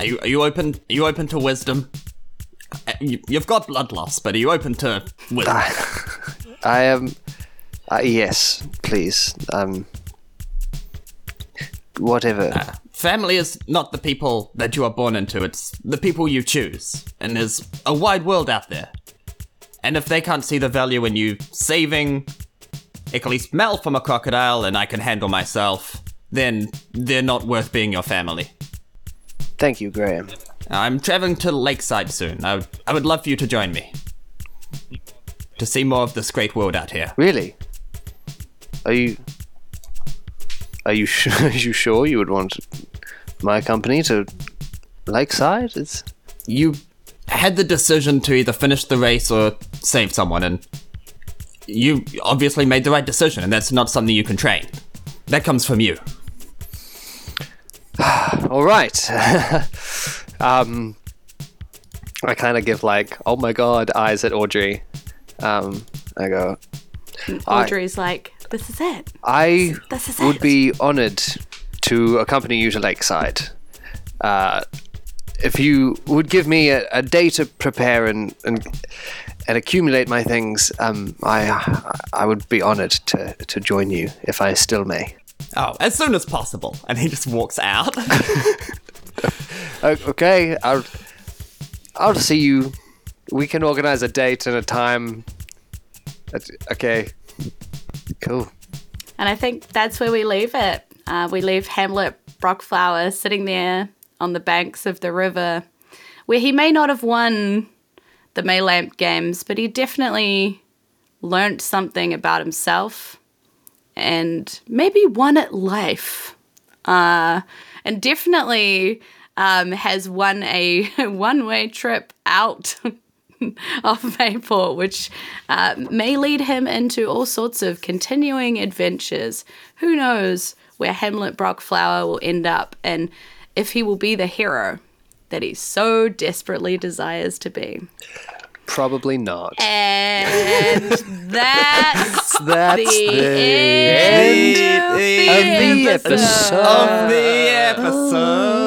Are you are you open? Are you open to wisdom? Uh, you, you've got blood loss, but are you open to wisdom? I am. Uh, yes, please. Um. Whatever. Family is not the people that you are born into, it's the people you choose. And there's a wide world out there. And if they can't see the value in you saving at least Mel from a crocodile and I can handle myself, then they're not worth being your family. Thank you, Graham. I'm traveling to Lakeside soon. I would, I would love for you to join me. To see more of this great world out here. Really? Are you? Are you sure? Are you sure you would want my company to Lakeside? It's you had the decision to either finish the race or save someone, and you obviously made the right decision, and that's not something you can train. That comes from you. all right. um, I kind of give like, oh my god, eyes at Audrey. Um, I go, I- Audrey's like, this is it. I This is would it. be honored to accompany you to Lakeside. Uh, if you would give me a, a day to prepare and, and and accumulate my things, um, I I would be honored to, to join you if I still may. Oh, as soon as possible. And he just walks out. Okay, I'll I'll see you. We can organize a date and a time. Okay, cool. And I think that's where we leave it. Uh, we leave Hamlet Brockflower sitting there on the banks of the river, where he may not have won the Maylamp games, but he definitely learnt something about himself and maybe won at life. Uh, and definitely um, has won a one way trip out of Mayport, which uh, may lead him into all sorts of continuing adventures. Who knows where Hamlet Brockflower will end up and if he will be the hero that he so desperately desires to be. Probably not. And that's That's the, the end, end of the the episode. episode. of the episode.